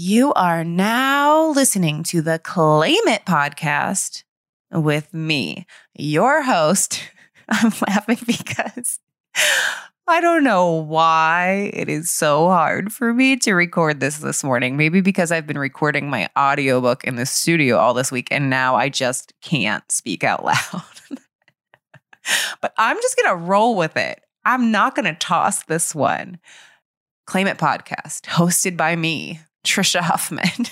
You are now listening to the Claim It podcast with me, your host. I'm laughing because I don't know why it is so hard for me to record this this morning. Maybe because I've been recording my audiobook in the studio all this week and now I just can't speak out loud. but I'm just going to roll with it. I'm not going to toss this one. Claim It podcast, hosted by me, Trisha Huffman.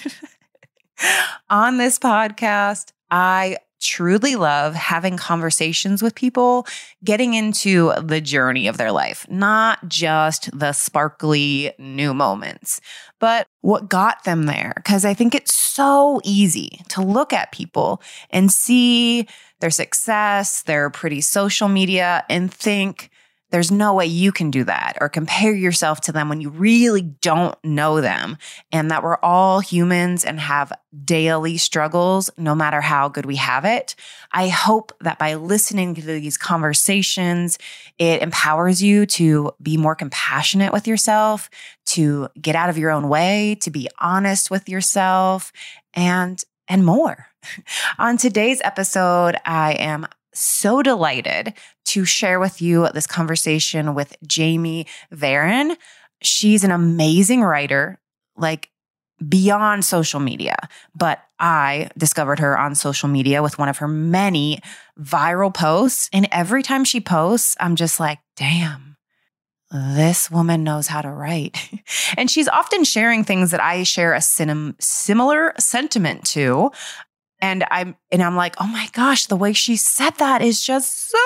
On this podcast, I truly love having conversations with people, getting into the journey of their life, not just the sparkly new moments, but what got them there. Because I think it's so easy to look at people and see their success, their pretty social media, and think, there's no way you can do that or compare yourself to them when you really don't know them. And that we're all humans and have daily struggles, no matter how good we have it. I hope that by listening to these conversations, it empowers you to be more compassionate with yourself, to get out of your own way, to be honest with yourself, and and more. On today's episode, I am so delighted to share with you this conversation with Jamie Varon. She's an amazing writer, like beyond social media, but I discovered her on social media with one of her many viral posts. And every time she posts, I'm just like, damn, this woman knows how to write. and she's often sharing things that I share a sim- similar sentiment to and I'm and I'm like, "Oh my gosh, the way she said that is just so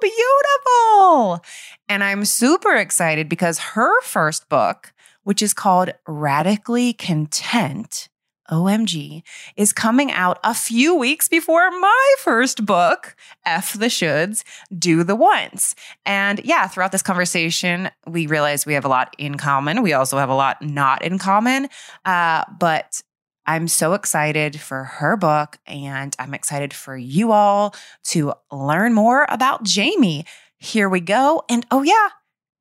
beautiful." And I'm super excited because her first book, which is called Radically Content, OMG, is coming out a few weeks before my first book, F the Shoulds, Do the Once. And yeah, throughout this conversation, we realize we have a lot in common. We also have a lot not in common. Uh, but I'm so excited for her book, and I'm excited for you all to learn more about Jamie. Here we go. And oh, yeah,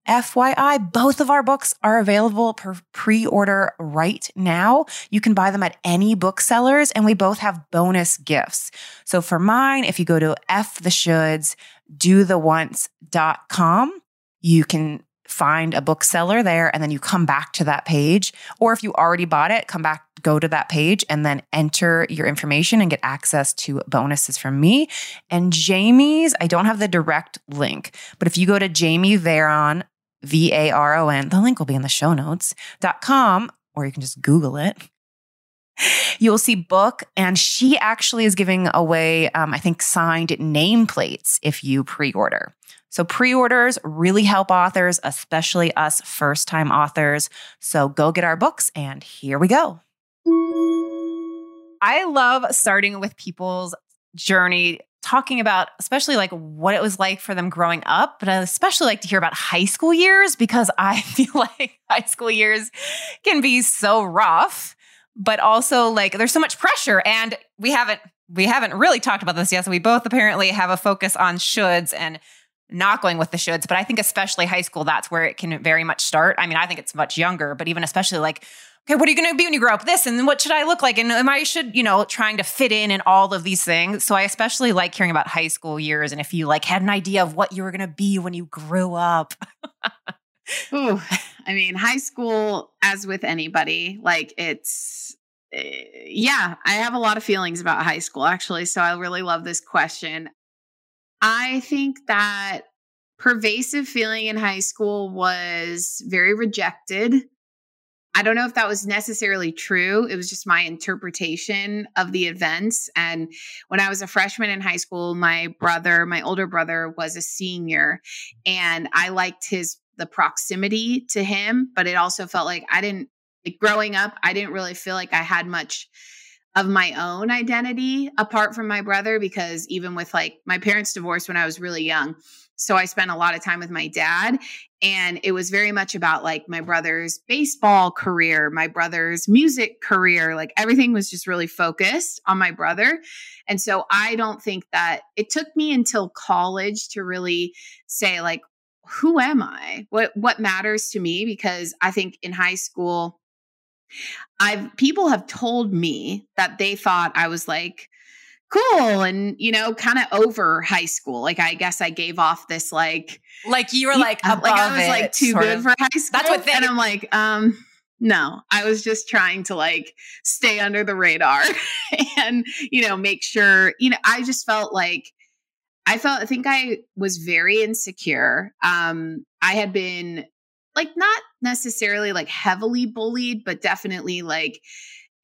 FYI, both of our books are available per pre order right now. You can buy them at any booksellers, and we both have bonus gifts. So for mine, if you go to ftheshould's, dotheonce.com, you can find a bookseller there and then you come back to that page. Or if you already bought it, come back, go to that page and then enter your information and get access to bonuses from me. And Jamie's, I don't have the direct link, but if you go to Jamie Varon, V A R O N, the link will be in the show notes, dot com, or you can just Google it. You'll see book, and she actually is giving away, um, I think, signed nameplates if you pre order. So pre orders really help authors, especially us first time authors. So go get our books, and here we go. I love starting with people's journey talking about especially like what it was like for them growing up but i especially like to hear about high school years because i feel like high school years can be so rough but also like there's so much pressure and we haven't we haven't really talked about this yet so we both apparently have a focus on shoulds and not going with the shoulds, but I think especially high school, that's where it can very much start. I mean, I think it's much younger, but even especially like, okay, what are you going to be when you grow up? This, and what should I look like? And am I should, you know, trying to fit in and all of these things. So I especially like hearing about high school years. And if you like had an idea of what you were going to be when you grew up. Ooh, I mean, high school, as with anybody, like it's, eh, yeah, I have a lot of feelings about high school actually. So I really love this question. I think that pervasive feeling in high school was very rejected. I don't know if that was necessarily true. It was just my interpretation of the events. And when I was a freshman in high school, my brother, my older brother, was a senior, and I liked his the proximity to him, but it also felt like I didn't like growing up, I didn't really feel like I had much of my own identity apart from my brother because even with like my parents divorced when I was really young. So I spent a lot of time with my dad and it was very much about like my brother's baseball career, my brother's music career, like everything was just really focused on my brother. And so I don't think that it took me until college to really say like who am I? What what matters to me because I think in high school I've people have told me that they thought I was like cool and you know kind of over high school. Like i guess i gave off this like like you were like yeah, like i was like too good of. for high school that's what they and i'm like um no i was just trying to like stay under the radar and you know make sure you know i just felt like i felt i think i was very insecure. Um i had been like not necessarily like heavily bullied but definitely like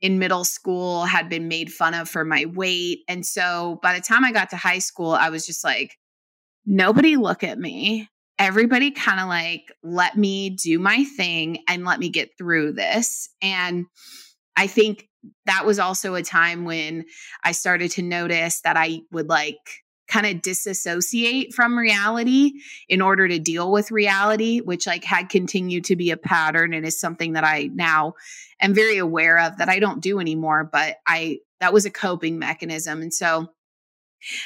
in middle school had been made fun of for my weight. And so by the time I got to high school, I was just like, nobody look at me. Everybody kind of like let me do my thing and let me get through this. And I think that was also a time when I started to notice that I would like kind of disassociate from reality in order to deal with reality, which like had continued to be a pattern and is something that I now am very aware of that I don't do anymore, but I that was a coping mechanism. And so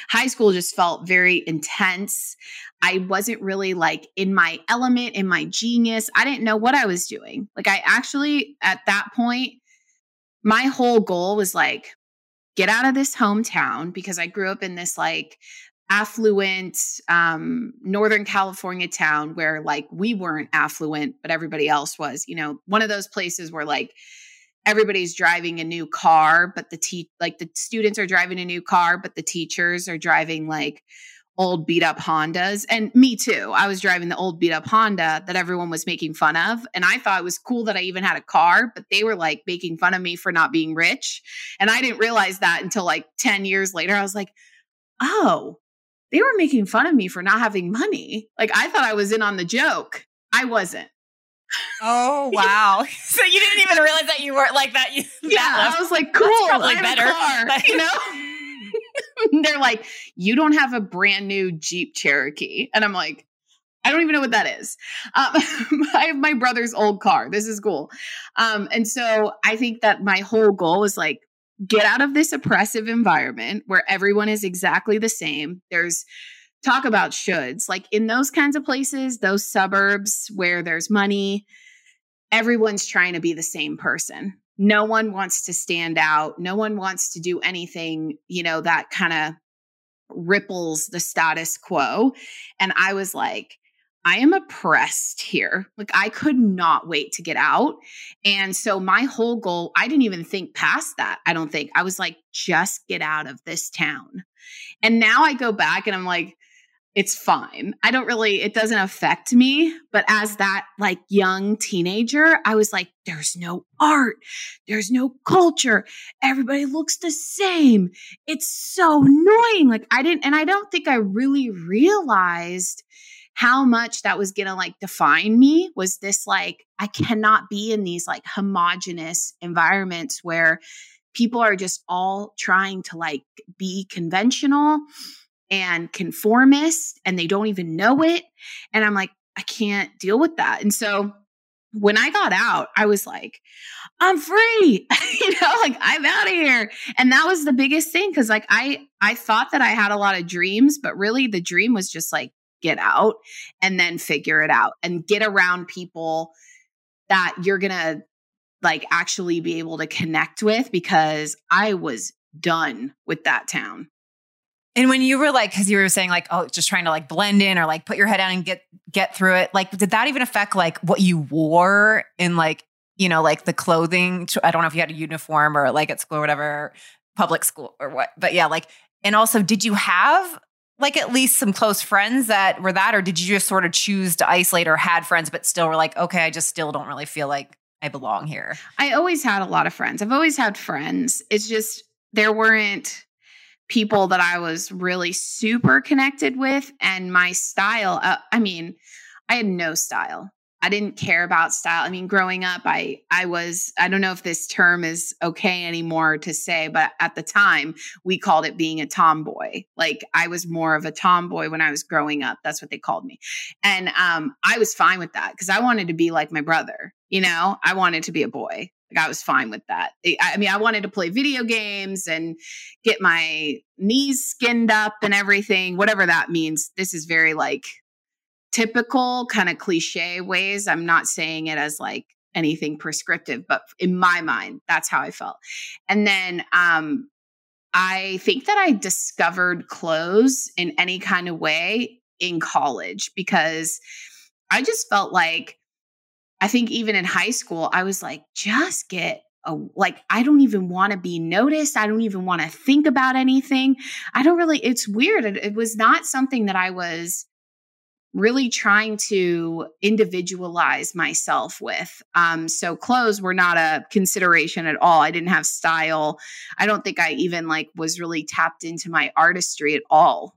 high school just felt very intense. I wasn't really like in my element, in my genius. I didn't know what I was doing. Like I actually at that point my whole goal was like get out of this hometown because I grew up in this like affluent um, northern california town where like we weren't affluent but everybody else was you know one of those places where like everybody's driving a new car but the te- like the students are driving a new car but the teachers are driving like old beat up Hondas. And me too. I was driving the old beat up Honda that everyone was making fun of. And I thought it was cool that I even had a car, but they were like making fun of me for not being rich. And I didn't realize that until like 10 years later. I was like, oh, they were making fun of me for not having money. Like I thought I was in on the joke. I wasn't. Oh wow! so you didn't even realize that you weren't like that. You, yeah, that I was like, cool. That's probably better. Car, you know. They're like, you don't have a brand new Jeep Cherokee. And I'm like, I don't even know what that is. Um, I have my brother's old car. This is cool. Um, and so I think that my whole goal is like, get out of this oppressive environment where everyone is exactly the same. There's talk about shoulds. Like in those kinds of places, those suburbs where there's money, everyone's trying to be the same person no one wants to stand out no one wants to do anything you know that kind of ripples the status quo and i was like I am oppressed here. Like I could not wait to get out. And so my whole goal, I didn't even think past that. I don't think. I was like just get out of this town. And now I go back and I'm like it's fine. I don't really, it doesn't affect me. But as that like young teenager, I was like, there's no art, there's no culture. Everybody looks the same. It's so annoying. Like, I didn't, and I don't think I really realized how much that was going to like define me was this like, I cannot be in these like homogenous environments where people are just all trying to like be conventional and conformist and they don't even know it. And I'm like, I can't deal with that. And so when I got out, I was like, I'm free. you know, like I'm out of here. And that was the biggest thing cuz like I I thought that I had a lot of dreams, but really the dream was just like get out and then figure it out and get around people that you're going to like actually be able to connect with because I was done with that town. And when you were like, because you were saying like, oh, just trying to like blend in or like put your head down and get get through it. Like, did that even affect like what you wore in like you know like the clothing? I don't know if you had a uniform or like at school or whatever, public school or what. But yeah, like, and also, did you have like at least some close friends that were that, or did you just sort of choose to isolate or had friends but still were like, okay, I just still don't really feel like I belong here? I always had a lot of friends. I've always had friends. It's just there weren't people that I was really super connected with. And my style, uh, I mean, I had no style. I didn't care about style. I mean, growing up, I I was I don't know if this term is okay anymore to say, but at the time we called it being a tomboy. Like I was more of a tomboy when I was growing up. That's what they called me, and um, I was fine with that because I wanted to be like my brother. You know, I wanted to be a boy. Like I was fine with that. I mean, I wanted to play video games and get my knees skinned up and everything, whatever that means. This is very like typical kind of cliche ways. I'm not saying it as like anything prescriptive, but in my mind, that's how I felt. And then um, I think that I discovered clothes in any kind of way in college because I just felt like, I think even in high school, I was like, just get a, like, I don't even want to be noticed. I don't even want to think about anything. I don't really, it's weird. It, it was not something that I was really trying to individualize myself with. Um, so clothes were not a consideration at all. I didn't have style. I don't think I even like was really tapped into my artistry at all.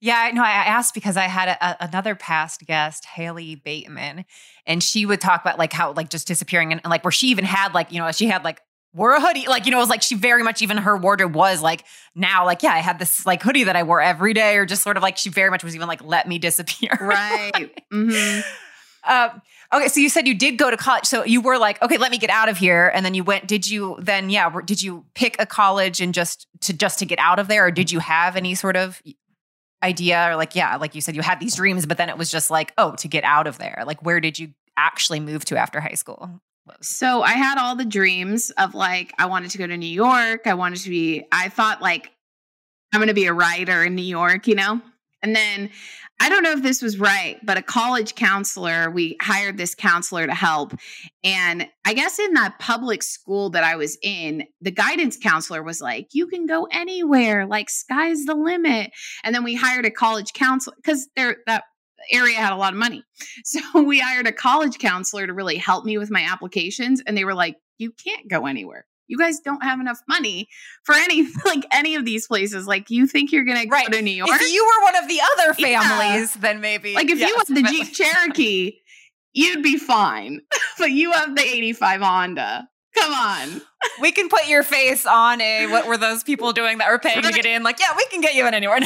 Yeah, no, I asked because I had a, a, another past guest, Haley Bateman, and she would talk about like how like just disappearing and, and like where she even had like you know she had like wore a hoodie. Like, you know, it was like she very much even her wardrobe was like now, like, yeah, I had this like hoodie that I wore every day, or just sort of like she very much was even like, let me disappear. Right. like, mm-hmm. um, okay. So you said you did go to college. So you were like, okay, let me get out of here. And then you went, did you then, yeah, did you pick a college and just to just to get out of there? Or did you have any sort of idea or like, yeah, like you said, you had these dreams, but then it was just like, oh, to get out of there. Like, where did you actually move to after high school? So I had all the dreams of like, I wanted to go to New York. I wanted to be, I thought like, I'm going to be a writer in New York, you know? And then I don't know if this was right, but a college counselor, we hired this counselor to help. And I guess in that public school that I was in, the guidance counselor was like, you can go anywhere, like sky's the limit. And then we hired a college counselor because that area had a lot of money. So we hired a college counselor to really help me with my applications. And they were like, you can't go anywhere. You guys don't have enough money for any like any of these places. Like you think you're gonna right. go to New York? If you were one of the other families, yeah. then maybe like if yes, you had the Jeep Cherokee, you'd be fine. but you have the 85 Honda. Come on. We can put your face on a what were those people doing that were paying to get in? Like, yeah, we can get you in anywhere.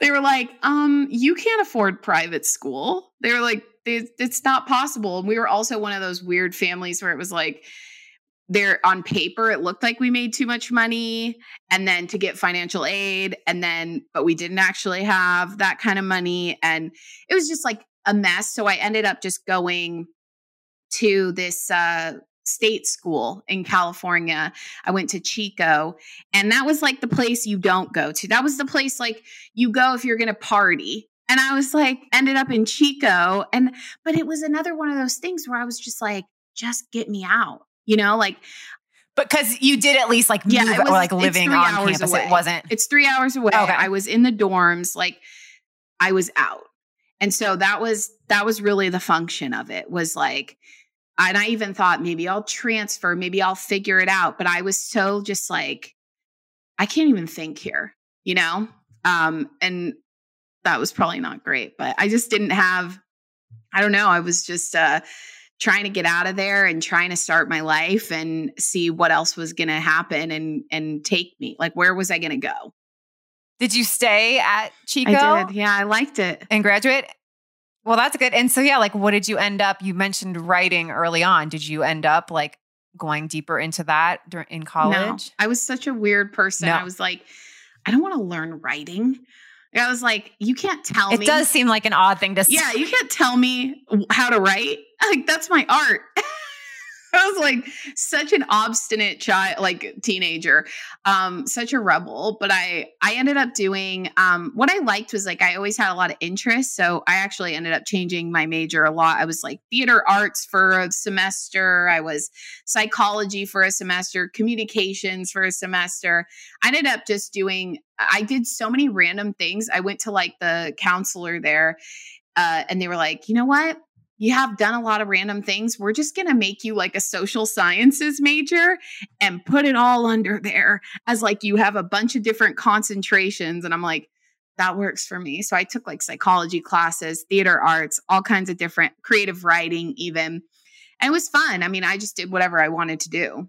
they were like, um, you can't afford private school. They were like, it's not possible. And we were also one of those weird families where it was like, there on paper it looked like we made too much money and then to get financial aid and then but we didn't actually have that kind of money and it was just like a mess so i ended up just going to this uh state school in California. I went to Chico, and that was like the place you don't go to. That was the place like you go if you're going to party. And I was like, ended up in Chico. And, but it was another one of those things where I was just like, just get me out, you know, like, because you did at least like move yeah, was, or like living on campus. Away. It wasn't. It's three hours away. Okay. I was in the dorms, like I was out. And so that was that was really the function of it was like and I even thought maybe I'll transfer, maybe I'll figure it out. But I was so just like, I can't even think here, you know? Um, and that was probably not great, but I just didn't have, I don't know, I was just uh, trying to get out of there and trying to start my life and see what else was going to happen and and take me. Like, where was I going to go? Did you stay at Chico? I did. Yeah, I liked it. And graduate? Well, that's good. And so, yeah, like, what did you end up? You mentioned writing early on. Did you end up like going deeper into that in college? No, I was such a weird person. No. I was like, I don't want to learn writing. I was like, you can't tell it me. It does seem like an odd thing to say. Yeah, you can't tell me how to write. Like, that's my art. I was like such an obstinate child, like teenager, um, such a rebel. But I, I ended up doing um, what I liked was like I always had a lot of interest, so I actually ended up changing my major a lot. I was like theater arts for a semester. I was psychology for a semester, communications for a semester. I ended up just doing. I did so many random things. I went to like the counselor there, uh, and they were like, you know what? you have done a lot of random things. We're just going to make you like a social sciences major and put it all under there as like you have a bunch of different concentrations. And I'm like, that works for me. So I took like psychology classes, theater arts, all kinds of different creative writing, even. And it was fun. I mean, I just did whatever I wanted to do.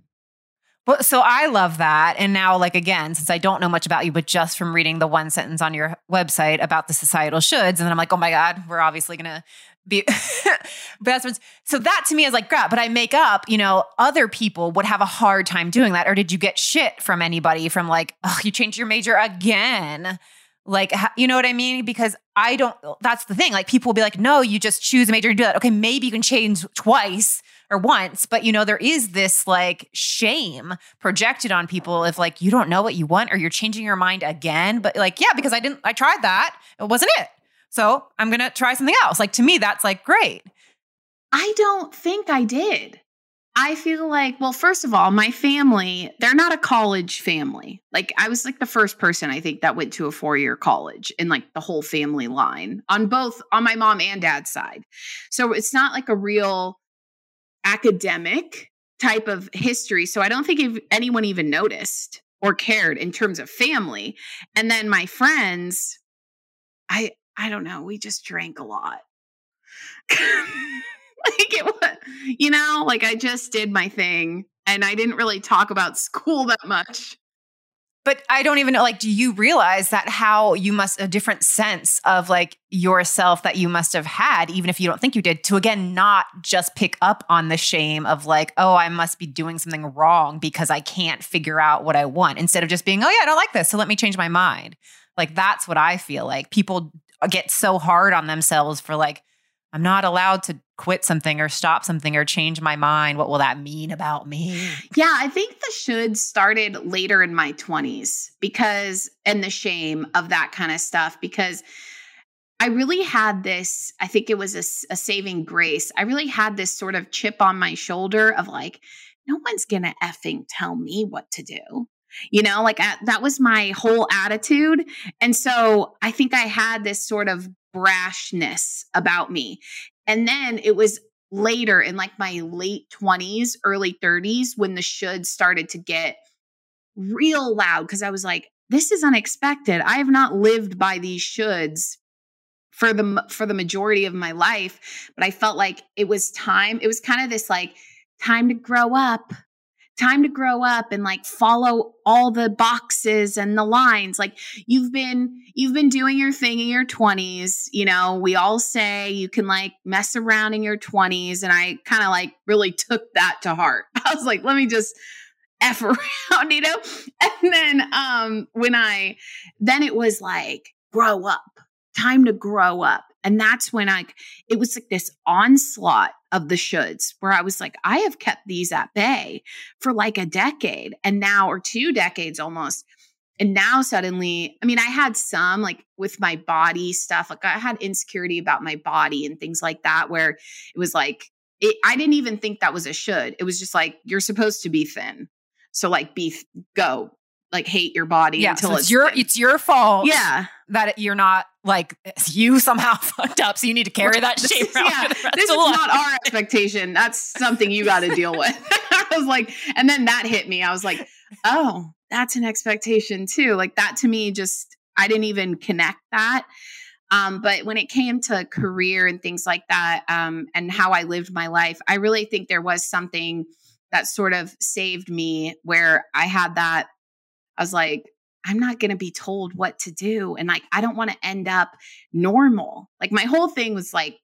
Well, so I love that. And now, like, again, since I don't know much about you, but just from reading the one sentence on your website about the societal shoulds, and then I'm like, oh my God, we're obviously going to be best friends. So that to me is like crap. But I make up, you know, other people would have a hard time doing that. Or did you get shit from anybody from like, oh, you changed your major again? Like, you know what I mean? Because I don't, that's the thing. Like, people will be like, no, you just choose a major and do that. Okay, maybe you can change twice or once, but you know, there is this like shame projected on people if like you don't know what you want or you're changing your mind again. But like, yeah, because I didn't, I tried that. It wasn't it. So I'm going to try something else. Like, to me, that's like great. I don't think I did. I feel like, well, first of all, my family, they're not a college family. Like, I was like the first person I think that went to a four year college in like the whole family line on both, on my mom and dad's side. So it's not like a real academic type of history. So I don't think if anyone even noticed or cared in terms of family. And then my friends, I, I don't know, we just drank a lot. like it was, you know, like I just did my thing and I didn't really talk about school that much. But I don't even know, like, do you realize that how you must, a different sense of like yourself that you must have had, even if you don't think you did, to again, not just pick up on the shame of like, oh, I must be doing something wrong because I can't figure out what I want, instead of just being, oh, yeah, I don't like this. So let me change my mind. Like, that's what I feel like. People get so hard on themselves for like, I'm not allowed to quit something or stop something or change my mind. What will that mean about me? Yeah, I think the should started later in my 20s because, and the shame of that kind of stuff, because I really had this, I think it was a, a saving grace. I really had this sort of chip on my shoulder of like, no one's going to effing tell me what to do. You know, like I, that was my whole attitude. And so I think I had this sort of brashness about me. And then it was later in like my late 20s, early 30s when the should started to get real loud because I was like, this is unexpected. I have not lived by these shoulds for the for the majority of my life, but I felt like it was time. It was kind of this like time to grow up time to grow up and like follow all the boxes and the lines. Like you've been you've been doing your thing in your 20s you know? We all say you can like mess around in your 20s and i kind of like really took that to heart. I was like let me just f around you know? And then um when i then it was like grow up time to grow up and that's when I, it was like this onslaught of the shoulds where I was like, I have kept these at bay for like a decade and now, or two decades almost. And now suddenly, I mean, I had some like with my body stuff, like I had insecurity about my body and things like that, where it was like, it, I didn't even think that was a should. It was just like, you're supposed to be thin. So like be, go, like hate your body yeah, until so it's, it's your, it's your fault. Yeah. That you're not like you somehow fucked up, so you need to carry that shame around. Yeah, this is not our expectation. That's something you got to deal with. I was like, and then that hit me. I was like, oh, that's an expectation too. Like that to me, just I didn't even connect that. Um, but when it came to career and things like that, um, and how I lived my life, I really think there was something that sort of saved me where I had that. I was like, I'm not going to be told what to do. And like, I don't want to end up normal. Like, my whole thing was like,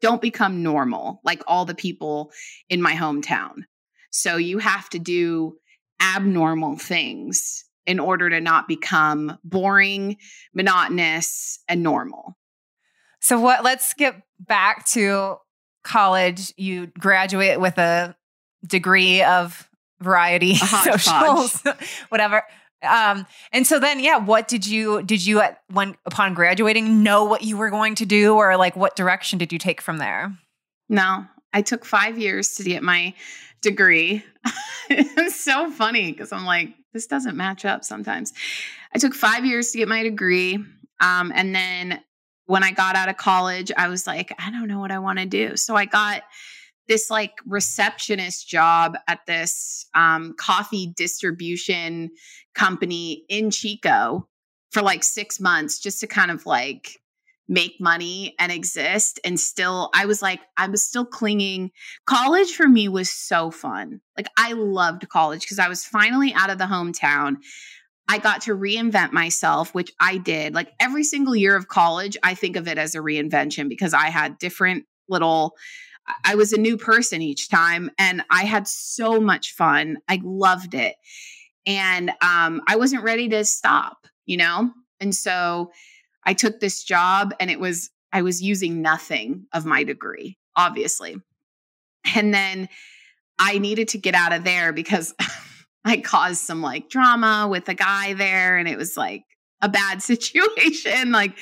don't become normal like all the people in my hometown. So you have to do abnormal things in order to not become boring, monotonous, and normal. So, what, let's get back to college. You graduate with a degree of variety, socials, whatever. Um, and so then, yeah, what did you did you at when upon graduating know what you were going to do, or like what direction did you take from there? No, I took five years to get my degree. it's so funny because I'm like, this doesn't match up sometimes. I took five years to get my degree. Um, and then when I got out of college, I was like, I don't know what I want to do. So I got this like receptionist job at this um, coffee distribution company in Chico for like six months just to kind of like make money and exist. And still, I was like, I was still clinging. College for me was so fun. Like, I loved college because I was finally out of the hometown. I got to reinvent myself, which I did. Like every single year of college, I think of it as a reinvention because I had different little I was a new person each time and I had so much fun. I loved it. And um, I wasn't ready to stop, you know? And so I took this job and it was, I was using nothing of my degree, obviously. And then I needed to get out of there because I caused some like drama with a guy there and it was like a bad situation. Like,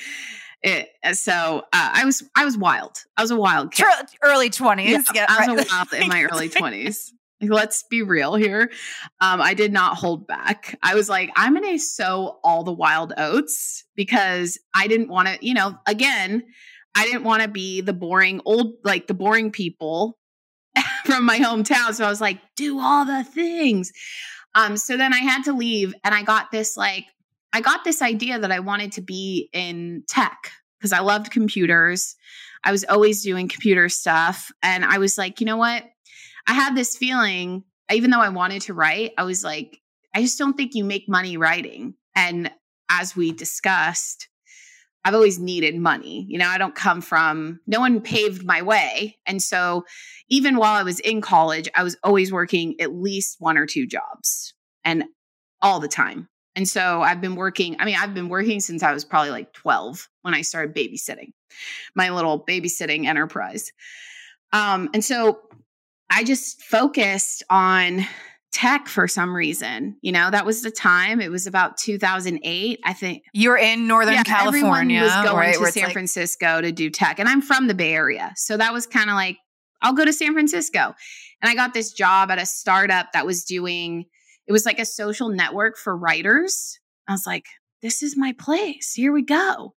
it, so uh, I was I was wild. I was a wild kid. Early twenties. Yeah, yeah, I was right. a wild in my early twenties. Let's be real here. Um, I did not hold back. I was like, I'm going to sow all the wild oats because I didn't want to, you know, again, I didn't want to be the boring old, like the boring people from my hometown. So I was like, do all the things. Um, so then I had to leave and I got this like, I got this idea that I wanted to be in tech because I loved computers. I was always doing computer stuff. And I was like, you know what? I had this feeling, even though I wanted to write, I was like, I just don't think you make money writing. And as we discussed, I've always needed money. You know, I don't come from, no one paved my way. And so even while I was in college, I was always working at least one or two jobs and all the time. And so I've been working, I mean, I've been working since I was probably like 12 when I started babysitting, my little babysitting enterprise. Um, and so I just focused on tech for some reason. You know, that was the time. It was about 2008, I think. You're in Northern yeah, California. Everyone was going right, to San like- Francisco to do tech. And I'm from the Bay Area. So that was kind of like, I'll go to San Francisco. And I got this job at a startup that was doing, it was like a social network for writers. I was like, this is my place. Here we go.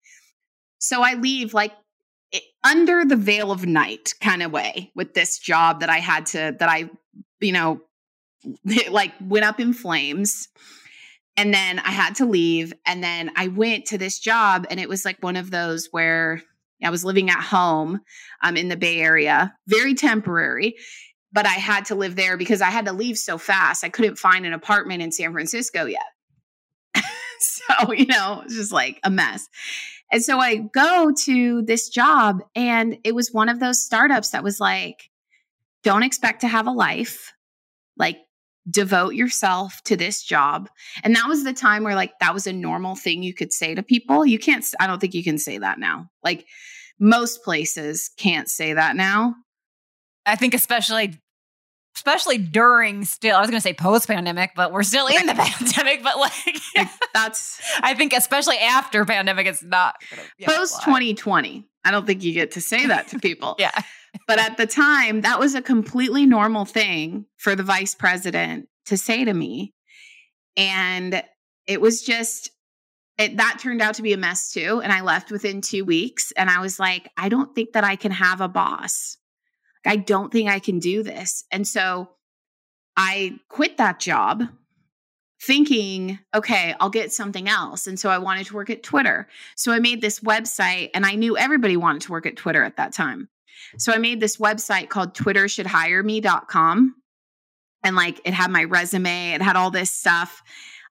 So I leave like under the veil of night kind of way with this job that I had to, that I, you know, like went up in flames. And then I had to leave. And then I went to this job, and it was like one of those where I was living at home um, in the Bay Area, very temporary. But I had to live there because I had to leave so fast. I couldn't find an apartment in San Francisco yet. so, you know, it's just like a mess. And so I go to this job, and it was one of those startups that was like, don't expect to have a life. Like, devote yourself to this job. And that was the time where, like, that was a normal thing you could say to people. You can't, I don't think you can say that now. Like, most places can't say that now. I think, especially especially during still i was going to say post pandemic but we're still in the pandemic but like, that's i think especially after pandemic it's not post 2020 i don't think you get to say that to people. Yeah. But at the time that was a completely normal thing for the vice president to say to me. And it was just it, that turned out to be a mess too and i left within two weeks and i was like i don't think that i can have a boss I don't think I can do this. And so I quit that job thinking, okay, I'll get something else. And so I wanted to work at Twitter. So I made this website and I knew everybody wanted to work at Twitter at that time. So I made this website called twittershouldhireme.com. And like it had my resume, it had all this stuff.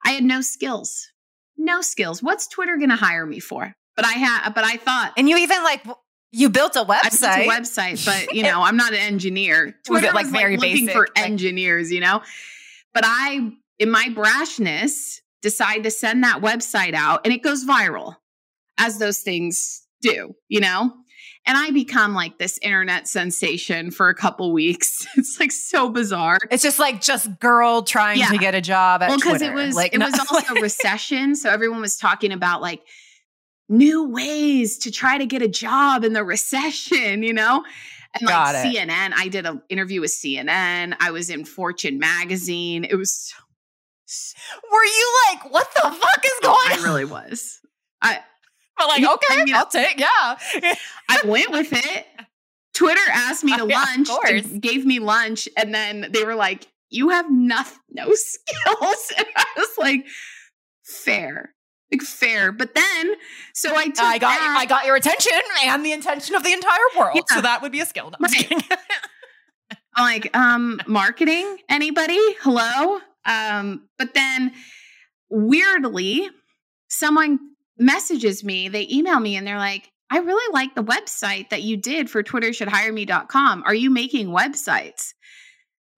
I had no skills. No skills. What's Twitter going to hire me for? But I had but I thought And you even like you built a website. I built a website, but you know, I'm not an engineer. Twitter was like was very like looking for like- engineers, you know? But I, in my brashness, decide to send that website out and it goes viral as those things do, you know? And I become like this internet sensation for a couple weeks. It's like so bizarre. It's just like just girl trying yeah. to get a job at well, because it was like, it was also recession, so everyone was talking about like new ways to try to get a job in the recession, you know? And Got like it. CNN, I did an interview with CNN. I was in Fortune magazine. It was so, so Were you like, what the fuck is oh, going on? I really was. I but like, okay, I mean, I'll take, yeah. I went with it. Twitter asked me to yeah, lunch, gave me lunch, and then they were like, You have nothing, no skills. And I was like, fair like fair. But then, so I took I got that, I got your attention and the attention of the entire world. Yeah. So that would be a skill. No, right. like um marketing anybody hello um but then weirdly someone messages me they email me and they're like i really like the website that you did for twitter should hire me.com are you making websites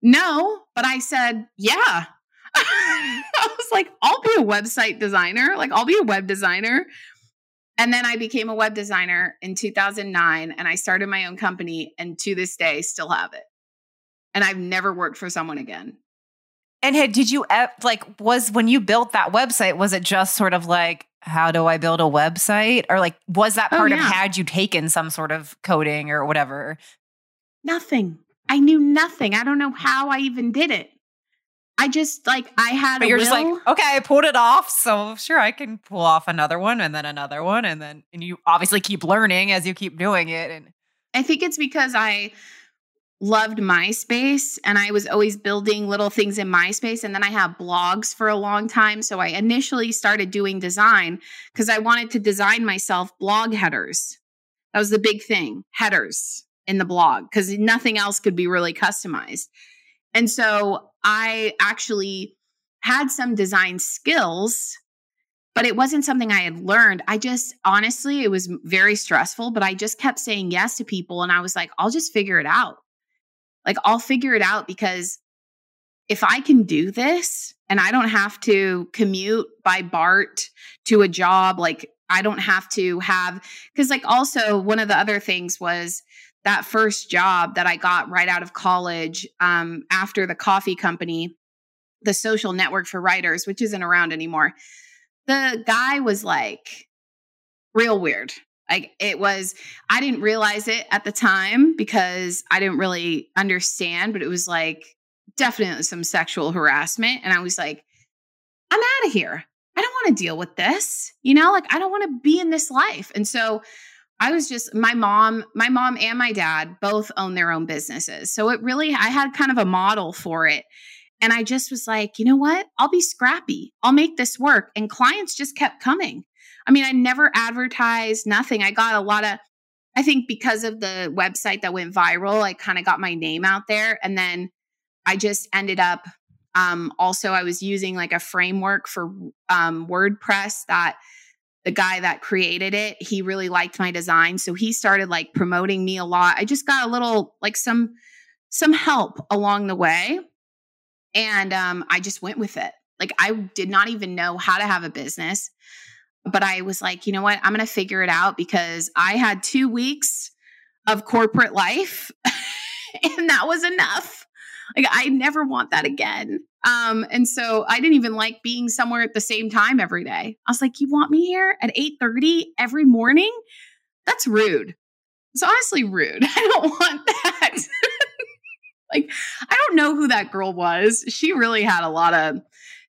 no but i said yeah I was like, I'll be a website designer. Like, I'll be a web designer. And then I became a web designer in 2009 and I started my own company and to this day still have it. And I've never worked for someone again. And had, did you like was when you built that website was it just sort of like how do I build a website or like was that oh, part oh, yeah. of had you taken some sort of coding or whatever? Nothing. I knew nothing. I don't know how I even did it. I just like I had. But you're will. just like, okay, I pulled it off, so sure I can pull off another one and then another one, and then and you obviously keep learning as you keep doing it. And I think it's because I loved MySpace and I was always building little things in MySpace. And then I have blogs for a long time. So I initially started doing design because I wanted to design myself blog headers. That was the big thing headers in the blog because nothing else could be really customized. And so I actually had some design skills, but it wasn't something I had learned. I just honestly, it was very stressful, but I just kept saying yes to people. And I was like, I'll just figure it out. Like, I'll figure it out because if I can do this and I don't have to commute by BART to a job, like, I don't have to have, because, like, also one of the other things was that first job that I got right out of college um, after the coffee company, the social network for writers, which isn't around anymore. The guy was like real weird. Like it was, I didn't realize it at the time because I didn't really understand, but it was like definitely some sexual harassment. And I was like, I'm out of here. I don't want to deal with this. You know, like I don't want to be in this life. And so I was just my mom, my mom and my dad both own their own businesses. So it really I had kind of a model for it. And I just was like, you know what? I'll be scrappy. I'll make this work. And clients just kept coming. I mean, I never advertised, nothing. I got a lot of I think because of the website that went viral, I kind of got my name out there and then I just ended up um also I was using like a framework for um WordPress that the guy that created it, he really liked my design. So he started like promoting me a lot. I just got a little like some some help along the way. And um, I just went with it. Like I did not even know how to have a business. But I was like, you know what? I'm gonna figure it out because I had two weeks of corporate life and that was enough. Like I never want that again. Um, and so I didn't even like being somewhere at the same time every day. I was like, you want me here at 8:30 every morning? That's rude. It's honestly rude. I don't want that. like, I don't know who that girl was. She really had a lot of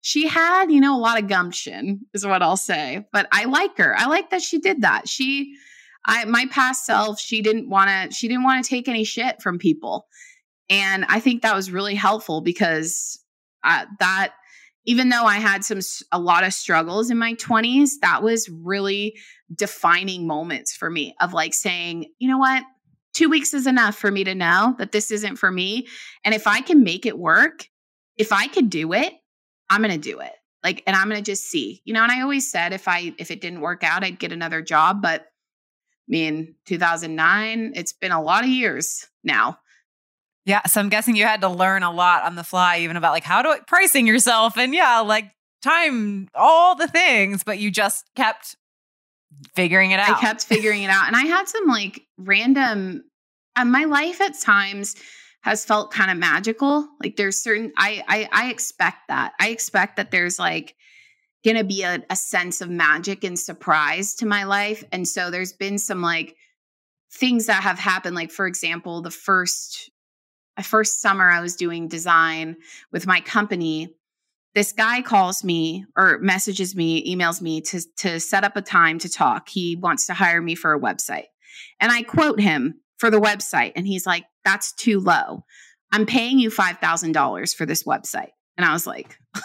she had, you know, a lot of gumption, is what I'll say. But I like her. I like that she did that. She I my past self, she didn't want to she didn't want to take any shit from people. And I think that was really helpful because uh, that even though I had some a lot of struggles in my 20s, that was really defining moments for me of like saying, you know what? 2 weeks is enough for me to know that this isn't for me, and if I can make it work, if I could do it, I'm going to do it. Like and I'm going to just see. You know, and I always said if I if it didn't work out, I'd get another job, but I mean, 2009, it's been a lot of years now yeah. So I'm guessing you had to learn a lot on the fly, even about like how to pricing yourself and yeah, like time, all the things, but you just kept figuring it out. I kept figuring it out. And I had some like random, uh, my life at times has felt kind of magical. Like there's certain, I, I, I expect that. I expect that there's like, going to be a, a sense of magic and surprise to my life. And so there's been some like things that have happened. Like, for example, the first first summer I was doing design with my company, this guy calls me or messages me, emails me to, to set up a time to talk. He wants to hire me for a website. And I quote him for the website. And he's like, that's too low. I'm paying you $5,000 for this website. And I was like,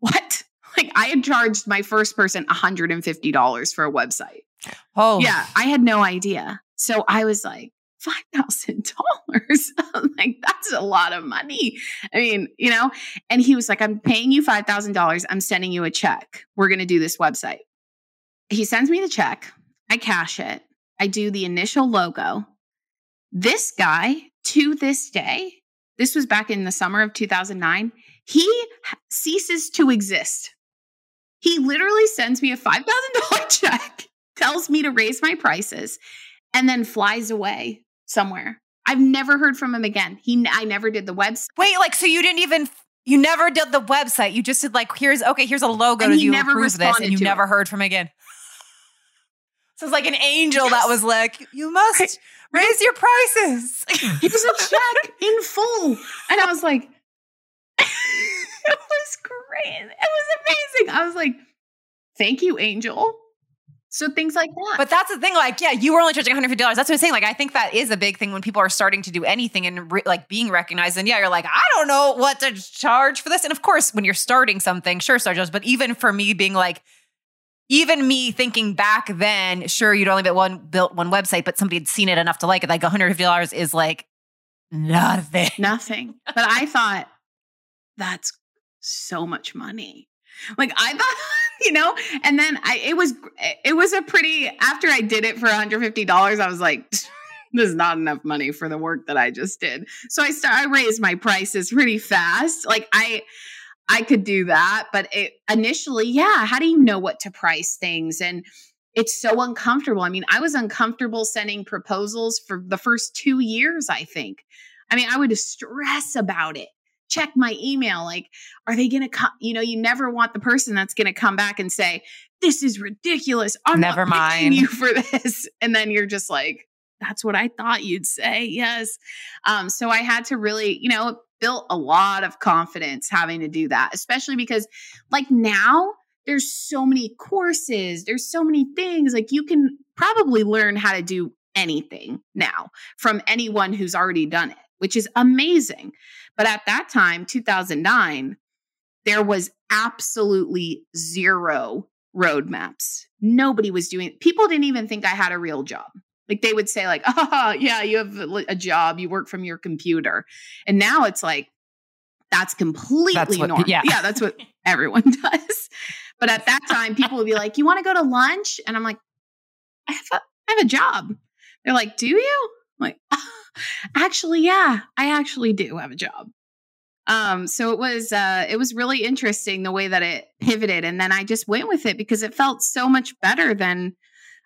what? Like I had charged my first person $150 for a website. Oh, yeah. I had no idea. So I was like, $5,000. like, that's a lot of money. I mean, you know, and he was like, I'm paying you $5,000. I'm sending you a check. We're going to do this website. He sends me the check. I cash it. I do the initial logo. This guy, to this day, this was back in the summer of 2009, he ceases to exist. He literally sends me a $5,000 check, tells me to raise my prices, and then flies away somewhere. I've never heard from him again. He I never did the website. Wait, like so you didn't even you never did the website. You just did like here's okay, here's a logo And to he you never approve this, and you never it. heard from him again. So it's like an angel that was like, you must raise your prices. It was a check in full. And I was like, it was great. It was amazing. I was like, thank you, Angel. So things like that. But that's the thing, like, yeah, you were only charging $150. That's what I'm saying. Like, I think that is a big thing when people are starting to do anything and re- like being recognized. And yeah, you're like, I don't know what to charge for this. And of course, when you're starting something, sure, start jobs. But even for me being like, even me thinking back then, sure, you'd only built one built one website, but somebody had seen it enough to like it. Like $150 is like nothing. Nothing. But I thought that's so much money. Like I thought, you know, and then I it was it was a pretty after I did it for $150, I was like this is not enough money for the work that I just did. So I start I raised my prices pretty fast. Like I I could do that, but it initially, yeah, how do you know what to price things and it's so uncomfortable. I mean, I was uncomfortable sending proposals for the first 2 years, I think. I mean, I would stress about it. Check my email. Like, are they going to come? You know, you never want the person that's going to come back and say, this is ridiculous. I'm Never not mind. you for this. And then you're just like, that's what I thought you'd say. Yes. Um, so I had to really, you know, built a lot of confidence having to do that, especially because like now there's so many courses, there's so many things. Like you can probably learn how to do anything now from anyone who's already done it, which is amazing. But at that time, 2009, there was absolutely zero roadmaps. Nobody was doing people didn't even think I had a real job. Like they would say like, "Oh, yeah, you have a job, you work from your computer." And now it's like that's completely That's what- normal. yeah. yeah, that's what everyone does. But at that time, people would be like, "You want to go to lunch?" And I'm like, "I have a, I have a job." They're like, "Do you?" I'm like, "Actually, yeah, I actually do have a job." Um, so it was uh, it was really interesting the way that it pivoted, and then I just went with it because it felt so much better than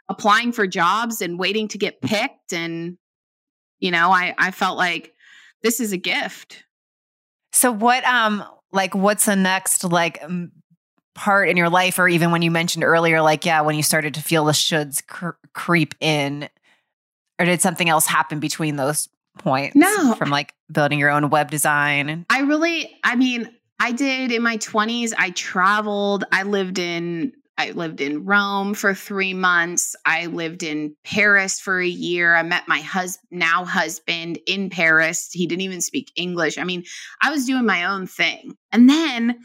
applying for jobs and waiting to get picked. And you know, I I felt like this is a gift. So what um like what's the next like m- part in your life or even when you mentioned earlier like yeah when you started to feel the shoulds cr- creep in or did something else happen between those points No. from like building your own web design I really, I mean, I did in my 20s, I traveled. I lived in I lived in Rome for 3 months. I lived in Paris for a year. I met my hus- now husband in Paris. He didn't even speak English. I mean, I was doing my own thing. And then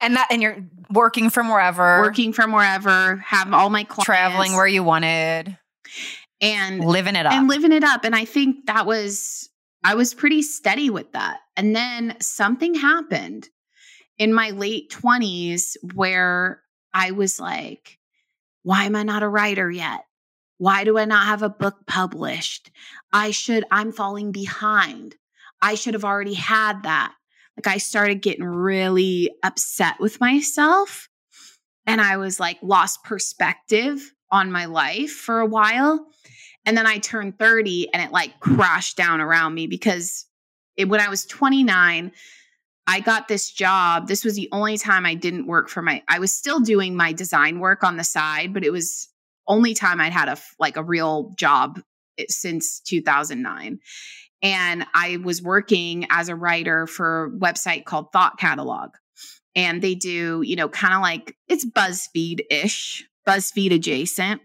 and that and you're working from wherever working from wherever, have all my clients traveling where you wanted and living it up and living it up. And I think that was, I was pretty steady with that. And then something happened in my late 20s where I was like, why am I not a writer yet? Why do I not have a book published? I should, I'm falling behind. I should have already had that. Like I started getting really upset with myself. And I was like, lost perspective on my life for a while. And then I turned 30 and it like crashed down around me because it, when I was 29, I got this job. This was the only time I didn't work for my, I was still doing my design work on the side, but it was only time I'd had a like a real job eh, since 2009. And I was working as a writer for a website called Thought Catalog. And they do, you know, kind of like it's BuzzFeed ish, BuzzFeed adjacent.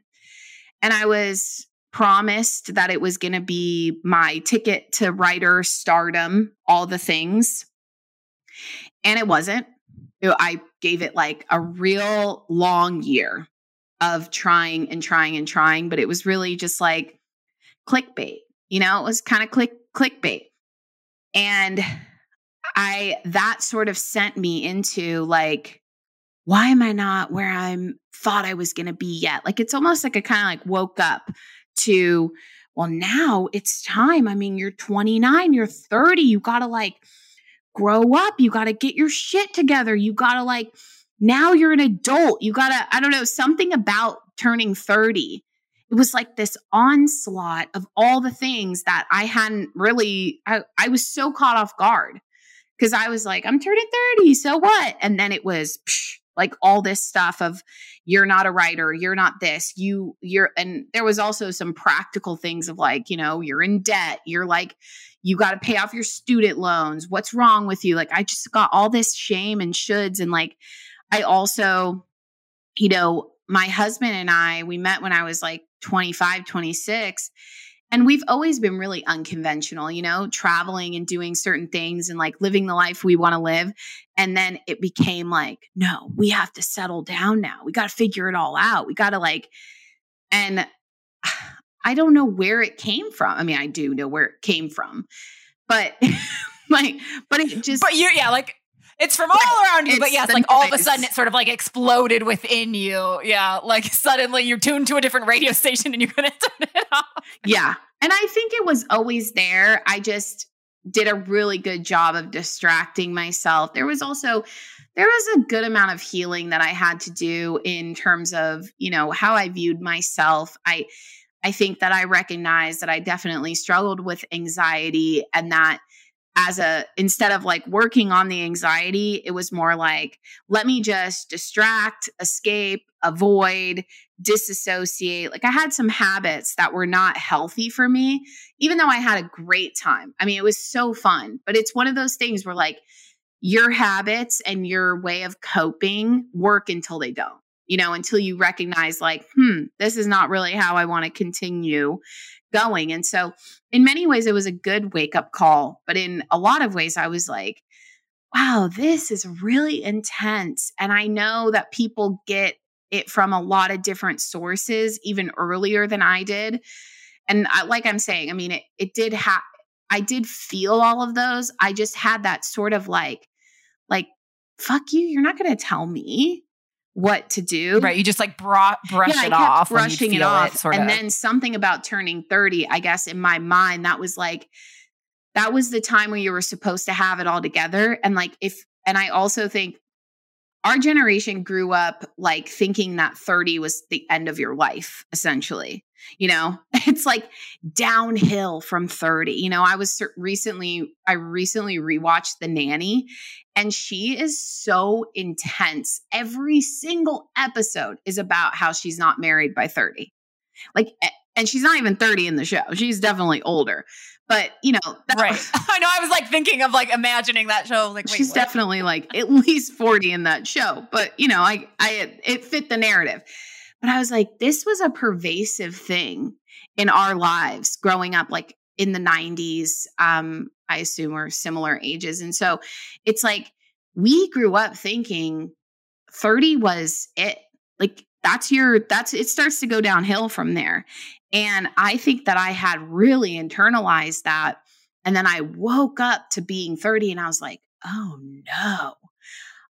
And I was promised that it was going to be my ticket to writer stardom, all the things. And it wasn't. I gave it like a real long year of trying and trying and trying, but it was really just like clickbait. You know, it was kind of click clickbait. And I that sort of sent me into like why am I not where I'm thought I was going to be yet? Like it's almost like I kind of like woke up to well now it's time. I mean, you're 29, you're 30, you got to like grow up. You got to get your shit together. You got to like, now you're an adult. You got to, I don't know, something about turning 30. It was like this onslaught of all the things that I hadn't really, I, I was so caught off guard because I was like, I'm turning 30. So what? And then it was, psh, like all this stuff of you're not a writer you're not this you you're and there was also some practical things of like you know you're in debt you're like you got to pay off your student loans what's wrong with you? Like i just got all this shame and shoulds and like i also you know my husband and i we met when i was like 25 26 and we've always been really unconventional, you know, traveling and doing certain things and like living the life we want to live. And then it became like, no, we have to settle down now. We got to figure it all out. We got to like, and I don't know where it came from. I mean, I do know where it came from, but like, but it just, but you're, yeah, like it's from all around you, but yes, like all of a sudden it sort of like exploded within you. Yeah, like suddenly you're tuned to a different radio station and you couldn't turn it off. Yeah. And I think it was always there. I just did a really good job of distracting myself. There was also there was a good amount of healing that I had to do in terms of, you know, how I viewed myself. I I think that I recognized that I definitely struggled with anxiety and that as a instead of like working on the anxiety it was more like let me just distract escape avoid disassociate. Like i had some habits that were not healthy for me even though i had a great time. I mean it was so fun but it's one of those things where like your habits and your way of coping work until they don't you know until you recognize like hmm this is not really how i want to continue going. And so, in many ways, it was a good wake up call. But in a lot of ways, I was like, wow, this is really intense. And I know that people get it from a lot of different sources, even earlier than I did. And I, like I'm saying, I mean, it, it did have, I did feel all of those. I just had that sort of like, like, fuck you, you're not going to tell me what to do. Right. You just like brought brush yeah, it off. Brushing it off. It, and of. then something about turning 30, I guess in my mind, that was like, that was the time where you were supposed to have it all together. And like, if, and I also think our generation grew up like thinking that 30 was the end of your life, essentially. You know, it's like downhill from 30. You know, I was recently, I recently rewatched The Nanny and she is so intense. Every single episode is about how she's not married by 30. Like, and she's not even 30 in the show. She's definitely older. But, you know, right. I know. I was like thinking of like imagining that show. Like, she's what? definitely like at least 40 in that show. But, you know, I, I, it fit the narrative. But I was like, this was a pervasive thing in our lives growing up, like in the 90s. Um, I assume we're similar ages. And so it's like we grew up thinking 30 was it. Like that's your that's it starts to go downhill from there. And I think that I had really internalized that. And then I woke up to being 30 and I was like, oh no,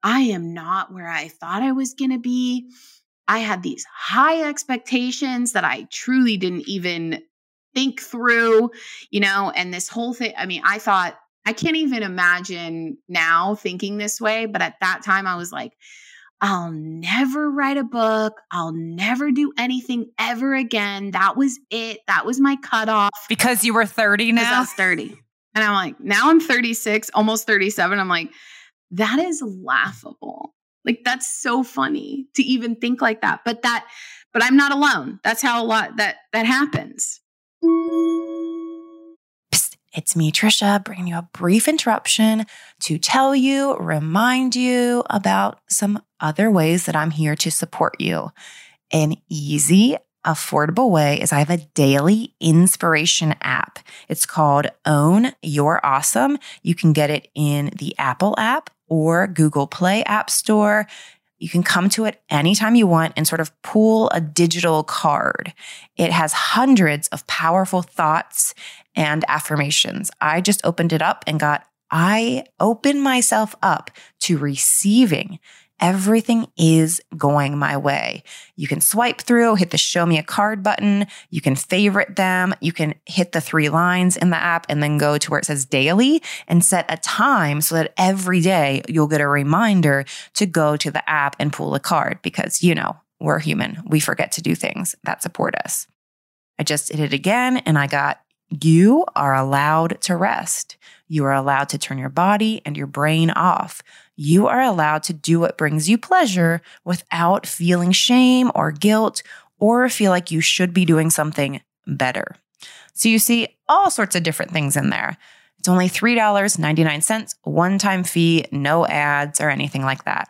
I am not where I thought I was going to be. I had these high expectations that I truly didn't even think through, you know, and this whole thing. I mean, I thought, I can't even imagine now thinking this way, but at that time I was like, I'll never write a book. I'll never do anything ever again. That was it. That was my cutoff. Because you were 30 now? I was 30. And I'm like, now I'm 36, almost 37. I'm like, that is laughable. Like, that's so funny to even think like that. But that, but I'm not alone. That's how a lot that that happens. Psst, it's me, Trisha, bringing you a brief interruption to tell you, remind you about some other ways that I'm here to support you. An easy, affordable way is I have a daily inspiration app. It's called Own Your Awesome. You can get it in the Apple app or Google Play App Store. You can come to it anytime you want and sort of pull a digital card. It has hundreds of powerful thoughts and affirmations. I just opened it up and got, I open myself up to receiving everything is going my way. You can swipe through, hit the show me a card button. You can favorite them. You can hit the three lines in the app and then go to where it says daily and set a time so that every day you'll get a reminder to go to the app and pull a card because, you know, we're human. We forget to do things that support us. I just did it again and I got you are allowed to rest. You are allowed to turn your body and your brain off. You are allowed to do what brings you pleasure without feeling shame or guilt or feel like you should be doing something better. So you see all sorts of different things in there. It's only $3.99, one time fee, no ads or anything like that.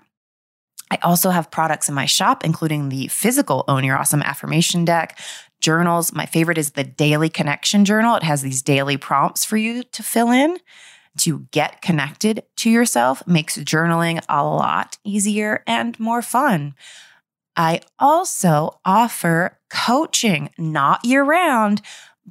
I also have products in my shop, including the physical Own Your Awesome affirmation deck, journals. My favorite is the Daily Connection Journal. It has these daily prompts for you to fill in to get connected to yourself, makes journaling a lot easier and more fun. I also offer coaching, not year round,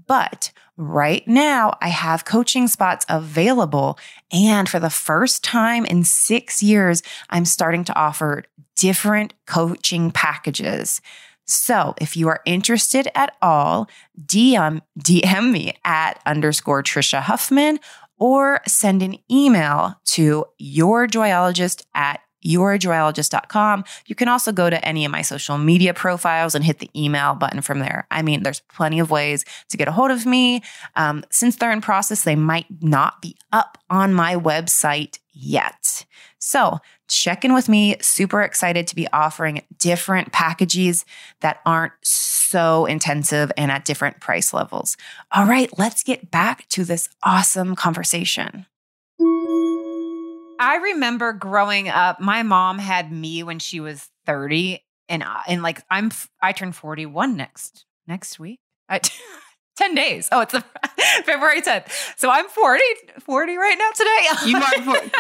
but right now I have coaching spots available. And for the first time in six years, I'm starting to offer different coaching packages. So if you are interested at all, DM, DM me at underscore Trisha Huffman or send an email to yourjoyologist at yourjoyologist.com. You can also go to any of my social media profiles and hit the email button from there. I mean, there's plenty of ways to get a hold of me. Um, since they're in process, they might not be up on my website yet. So check in with me. Super excited to be offering different packages that aren't so intensive and at different price levels. All right, let's get back to this awesome conversation. I remember growing up, my mom had me when she was 30 and I, and like I'm I turn 41 next next week. I, 10 days. Oh, it's the, February 10th. So I'm 40 40 right now today. You are 40.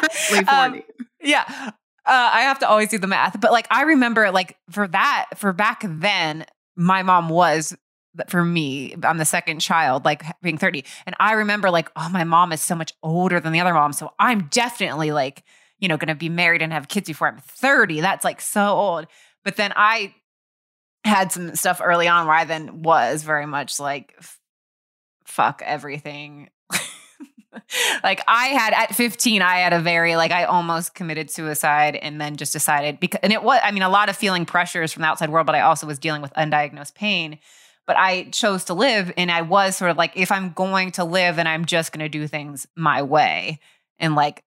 40. Um, yeah. Uh, I have to always do the math, but like I remember like for that for back then my mom was for me, I'm the second child, like being 30. And I remember like, oh, my mom is so much older than the other mom. So I'm definitely like, you know, going to be married and have kids before I'm 30. That's like so old. But then I had some stuff early on where I then was very much like, fuck everything. like I had at 15, I had a very like I almost committed suicide and then just decided because and it was I mean a lot of feeling pressures from the outside world, but I also was dealing with undiagnosed pain but I chose to live and I was sort of like if I'm going to live and I'm just going to do things my way and like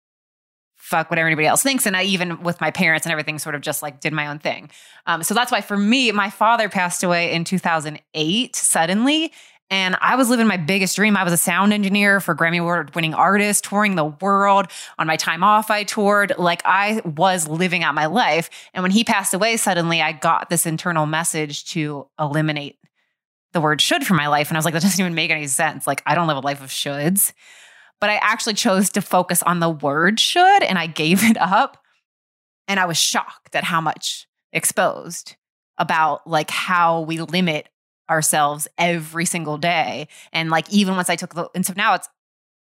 fuck what everybody else thinks and I even with my parents and everything sort of just like did my own thing. Um, so that's why for me my father passed away in 2008 suddenly and I was living my biggest dream. I was a sound engineer for Grammy Award winning artist, touring the world. On my time off, I toured. Like I was living out my life. And when he passed away, suddenly I got this internal message to eliminate the word should from my life. And I was like, that doesn't even make any sense. Like, I don't live a life of shoulds. But I actually chose to focus on the word should and I gave it up. And I was shocked at how much exposed about like how we limit ourselves every single day. And like, even once I took the, and so now it's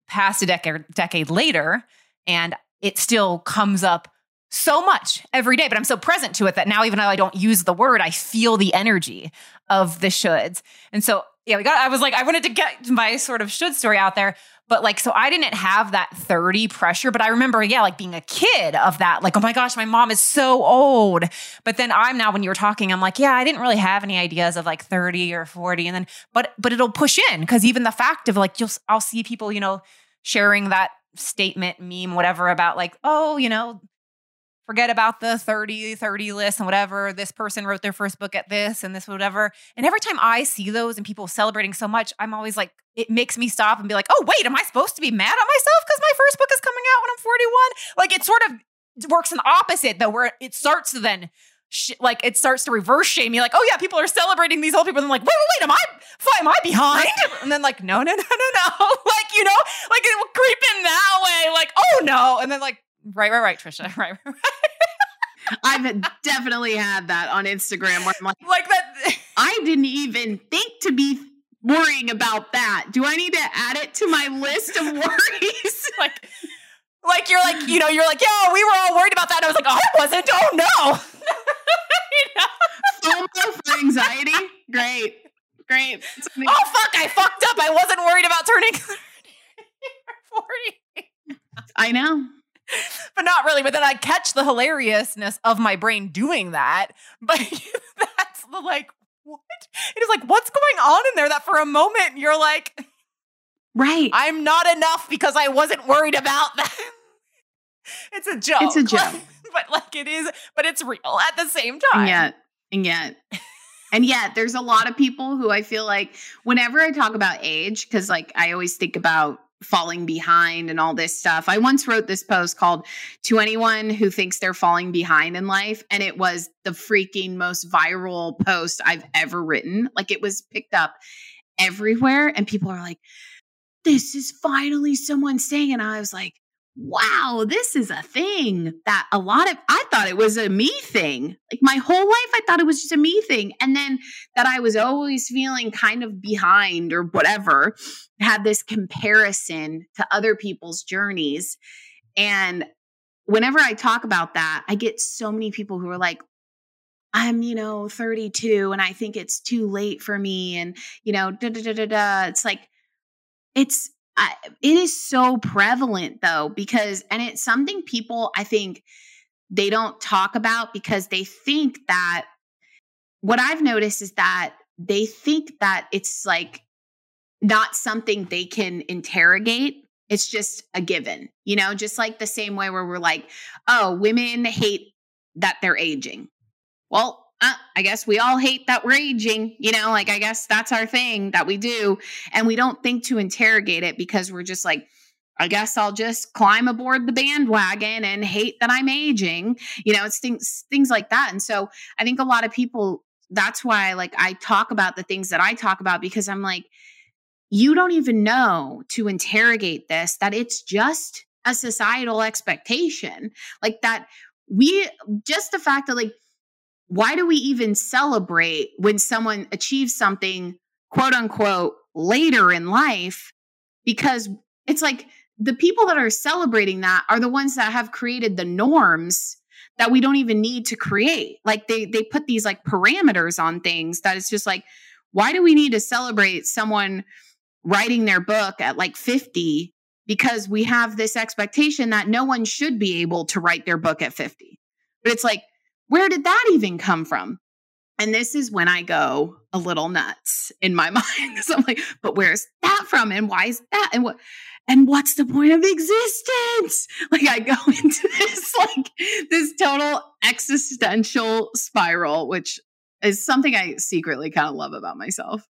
past a decade, decade later, and it still comes up so much every day, but I'm so present to it that now, even though I don't use the word, I feel the energy of the shoulds. And so, yeah, we got, I was like, I wanted to get my sort of should story out there. But like, so I didn't have that 30 pressure, but I remember, yeah, like being a kid of that, like, oh my gosh, my mom is so old. But then I'm now, when you were talking, I'm like, yeah, I didn't really have any ideas of like 30 or 40. And then, but, but it'll push in because even the fact of like, you'll, I'll see people, you know, sharing that statement, meme, whatever about like, oh, you know, forget about the 30 30 list and whatever this person wrote their first book at this and this whatever and every time i see those and people celebrating so much i'm always like it makes me stop and be like oh wait am i supposed to be mad at myself because my first book is coming out when i'm 41 like it sort of works in the opposite though where it starts to then sh- like it starts to reverse shame me like oh yeah people are celebrating these old people and I'm like wait wait wait am i am i behind and then like no no no no no like you know like it will creep in that way like oh no and then like Right, right, right, Trisha Right, right, right. I've definitely had that on Instagram where I'm like, like that. I didn't even think to be worrying about that. Do I need to add it to my list of worries? like, like you're like, you know, you're like, yo, we were all worried about that. And I was like, oh, I wasn't. Oh no. you know? FOMO for anxiety. Great. Great. Oh fuck, I fucked up. I wasn't worried about turning 40. I know. But not really. But then I catch the hilariousness of my brain doing that. But that's the like? It is like, what's going on in there that for a moment you're like, Right. I'm not enough because I wasn't worried about that. it's a joke. It's a joke. but like it is, but it's real at the same time. And yet, and yet, and yet, there's a lot of people who I feel like whenever I talk about age, because like I always think about falling behind and all this stuff. I once wrote this post called To Anyone Who Thinks They're Falling Behind in Life. And it was the freaking most viral post I've ever written. Like it was picked up everywhere. And people are like, this is finally someone saying. And I was like, wow, this is a thing that a lot of, I thought it was a me thing. Like my whole life, I thought it was just a me thing. And then that I was always feeling kind of behind or whatever, had this comparison to other people's journeys. And whenever I talk about that, I get so many people who are like, I'm, you know, 32 and I think it's too late for me. And, you know, da da da da da. It's like, it's I, it is so prevalent though because and it's something people I think they don't talk about because they think that what I've noticed is that they think that it's like not something they can interrogate. It's just a given, you know, just like the same way where we're like, oh, women hate that they're aging. Well, uh, I guess we all hate that we're aging, you know, like I guess that's our thing that we do. And we don't think to interrogate it because we're just like, I guess I'll just climb aboard the bandwagon and hate that I'm aging. You know, it's things things like that. And so I think a lot of people that's why like I talk about the things that I talk about because I'm like you don't even know to interrogate this that it's just a societal expectation. Like that we just the fact that like why do we even celebrate when someone achieves something, quote unquote, later in life? Because it's like the people that are celebrating that are the ones that have created the norms that we don't even need to create. Like they they put these like parameters on things that it's just like, why do we need to celebrate someone writing their book at like 50 because we have this expectation that no one should be able to write their book at 50. But it's like where did that even come from? And this is when I go a little nuts in my mind because I'm like, but where's that from? And why is that? And what? And what's the point of existence? Like I go into this like this total existential spiral, which is something I secretly kind of love about myself.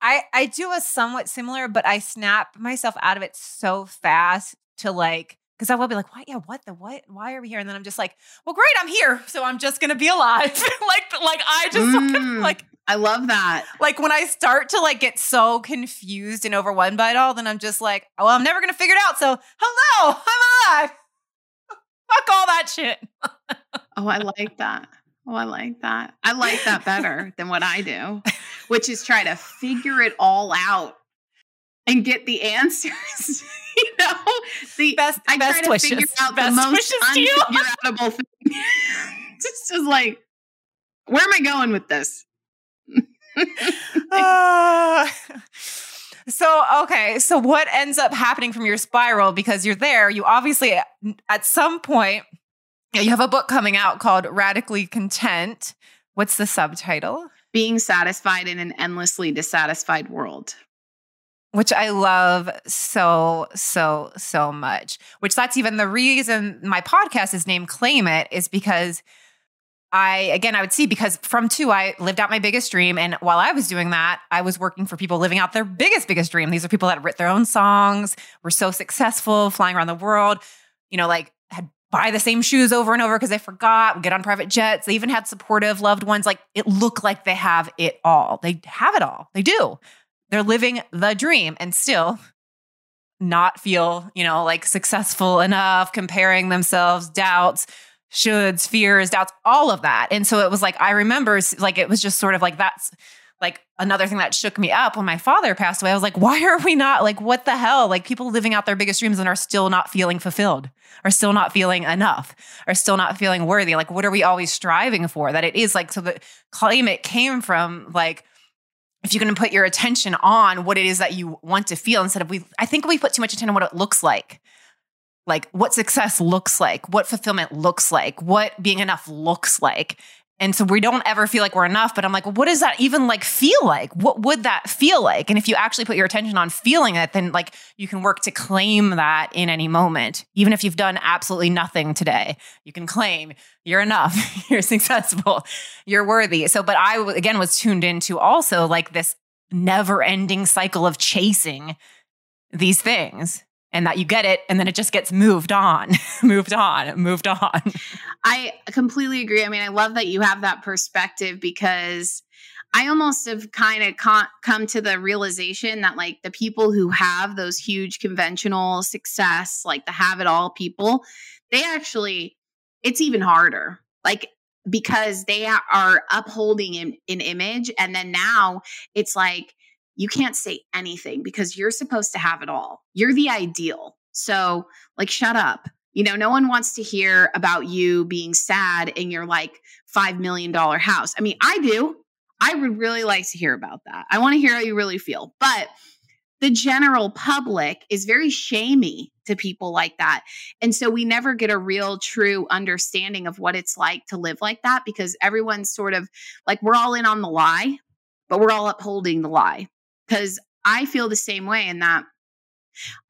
I I do a somewhat similar, but I snap myself out of it so fast to like because I will be like, what? Yeah, what the what? Why are we here? And then I'm just like, well, great, I'm here, so I'm just gonna be alive. like, like I just mm, like I love that. Like when I start to like get so confused and overwhelmed by it all, then I'm just like, oh, well, I'm never gonna figure it out. So hello, I'm alive. Fuck all that shit. oh, I like that. Oh, I like that. I like that better than what I do, which is try to figure it all out and get the answers. you know, the best. I best try to wishes. figure out best the most unfigureoutable thing. it's just like, where am I going with this? uh, so okay, so what ends up happening from your spiral because you're there? You obviously at some point you have a book coming out called Radically Content. What's the subtitle? Being satisfied in an endlessly dissatisfied world which I love so, so, so much. Which that's even the reason my podcast is named Claim It, is because I, again, I would see because from two, I lived out my biggest dream. And while I was doing that, I was working for people living out their biggest, biggest dream. These are people that wrote their own songs, were so successful, flying around the world, you know, like had buy the same shoes over and over because they forgot, get on private jets. They even had supportive loved ones. Like it looked like they have it all. They have it all. They do. They're living the dream and still not feel, you know, like successful enough, comparing themselves, doubts, shoulds, fears, doubts, all of that. And so it was like, I remember, like, it was just sort of like that's like another thing that shook me up when my father passed away. I was like, why are we not like, what the hell? Like people living out their biggest dreams and are still not feeling fulfilled, are still not feeling enough, are still not feeling worthy. Like, what are we always striving for? That it is like, so the claim it came from like, if you can put your attention on what it is that you want to feel instead of we, I think we put too much attention on what it looks like like what success looks like, what fulfillment looks like, what being enough looks like. And so we don't ever feel like we're enough. But I'm like, what does that even like feel like? What would that feel like? And if you actually put your attention on feeling it, then like you can work to claim that in any moment. Even if you've done absolutely nothing today, you can claim you're enough, you're successful, you're worthy. So, but I again was tuned into also like this never ending cycle of chasing these things and that you get it and then it just gets moved on moved on moved on. I completely agree. I mean i love that you have that perspective because i almost have kind of con- come to the realization that like the people who have those huge conventional success like the have it all people they actually it's even harder. Like because they are upholding an, an image and then now it's like you can't say anything because you're supposed to have it all. You're the ideal. So, like, shut up. You know, no one wants to hear about you being sad in your like $5 million house. I mean, I do. I would really like to hear about that. I want to hear how you really feel. But the general public is very shamey to people like that. And so we never get a real true understanding of what it's like to live like that because everyone's sort of like we're all in on the lie, but we're all upholding the lie because I feel the same way in that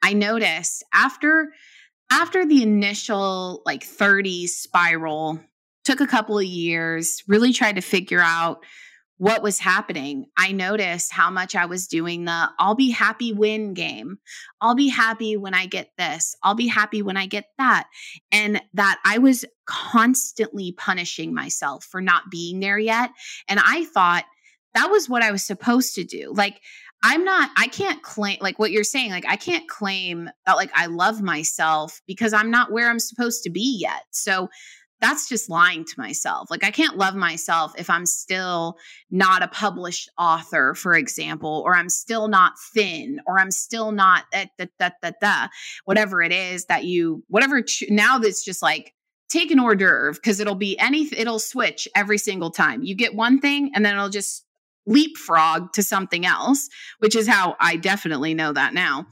I noticed after after the initial like 30s spiral took a couple of years, really tried to figure out what was happening. I noticed how much I was doing the I'll be happy win game. I'll be happy when I get this. I'll be happy when I get that. And that I was constantly punishing myself for not being there yet. And I thought that was what I was supposed to do. Like I'm not, I can't claim, like what you're saying, like I can't claim that like I love myself because I'm not where I'm supposed to be yet. So that's just lying to myself. Like I can't love myself if I'm still not a published author, for example, or I'm still not thin, or I'm still not that, that, that, that, that, whatever it is that you, whatever, now that's just like, take an hors d'oeuvre because it'll be any it'll switch every single time you get one thing and then it'll just leapfrog to something else, which is how I definitely know that now.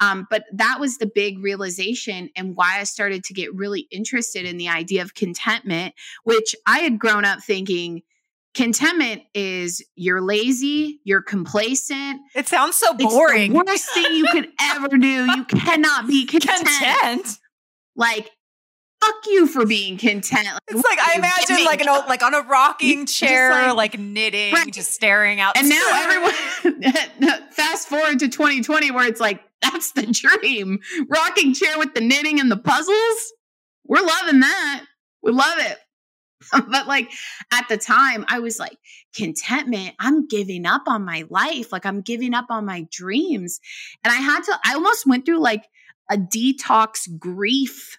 Um, but that was the big realization and why I started to get really interested in the idea of contentment, which I had grown up thinking contentment is you're lazy, you're complacent. It sounds so boring. It's the worst thing you could ever do. You cannot be content. content. Like fuck you for being content. Like, it's like I imagine like an old like on a rocking chair, like, like, knitting, right. just staring out. And now everyone fast forward to 2020 where it's like that's the dream. Rocking chair with the knitting and the puzzles. We're loving that. We love it. but like at the time I was like contentment I'm giving up on my life like I'm giving up on my dreams and I had to I almost went through like a detox grief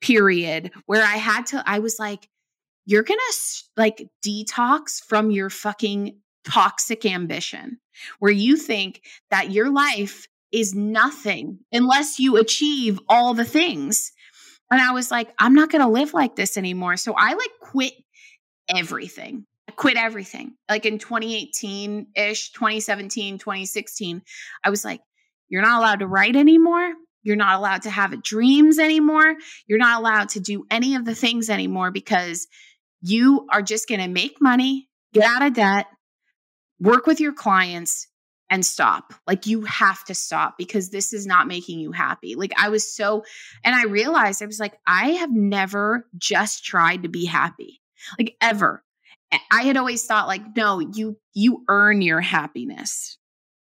period where I had to, I was like, you're going to like detox from your fucking toxic ambition where you think that your life is nothing unless you achieve all the things. And I was like, I'm not going to live like this anymore. So I like quit everything. I quit everything. Like in 2018 ish, 2017, 2016, I was like, you're not allowed to write anymore. You're not allowed to have dreams anymore. You're not allowed to do any of the things anymore because you are just going to make money, get out of debt, work with your clients, and stop. Like you have to stop because this is not making you happy. Like I was so, and I realized I was like, I have never just tried to be happy, like ever. I had always thought like, no, you you earn your happiness.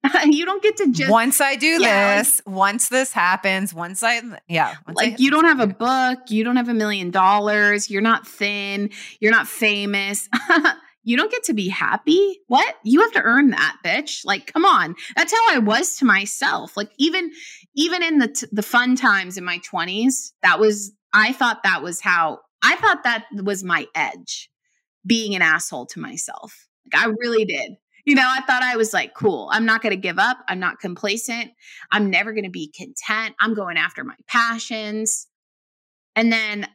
you don't get to just once I do yeah, this, like, once this happens, once I yeah, once like I, you don't have a book, you don't have a million dollars, you're not thin, you're not famous. you don't get to be happy. What? You have to earn that, bitch. Like, come on. That's how I was to myself. Like, even even in the t- the fun times in my twenties, that was I thought that was how I thought that was my edge, being an asshole to myself. Like, I really did you know, I thought I was like, cool. I'm not going to give up. I'm not complacent. I'm never going to be content. I'm going after my passions. And then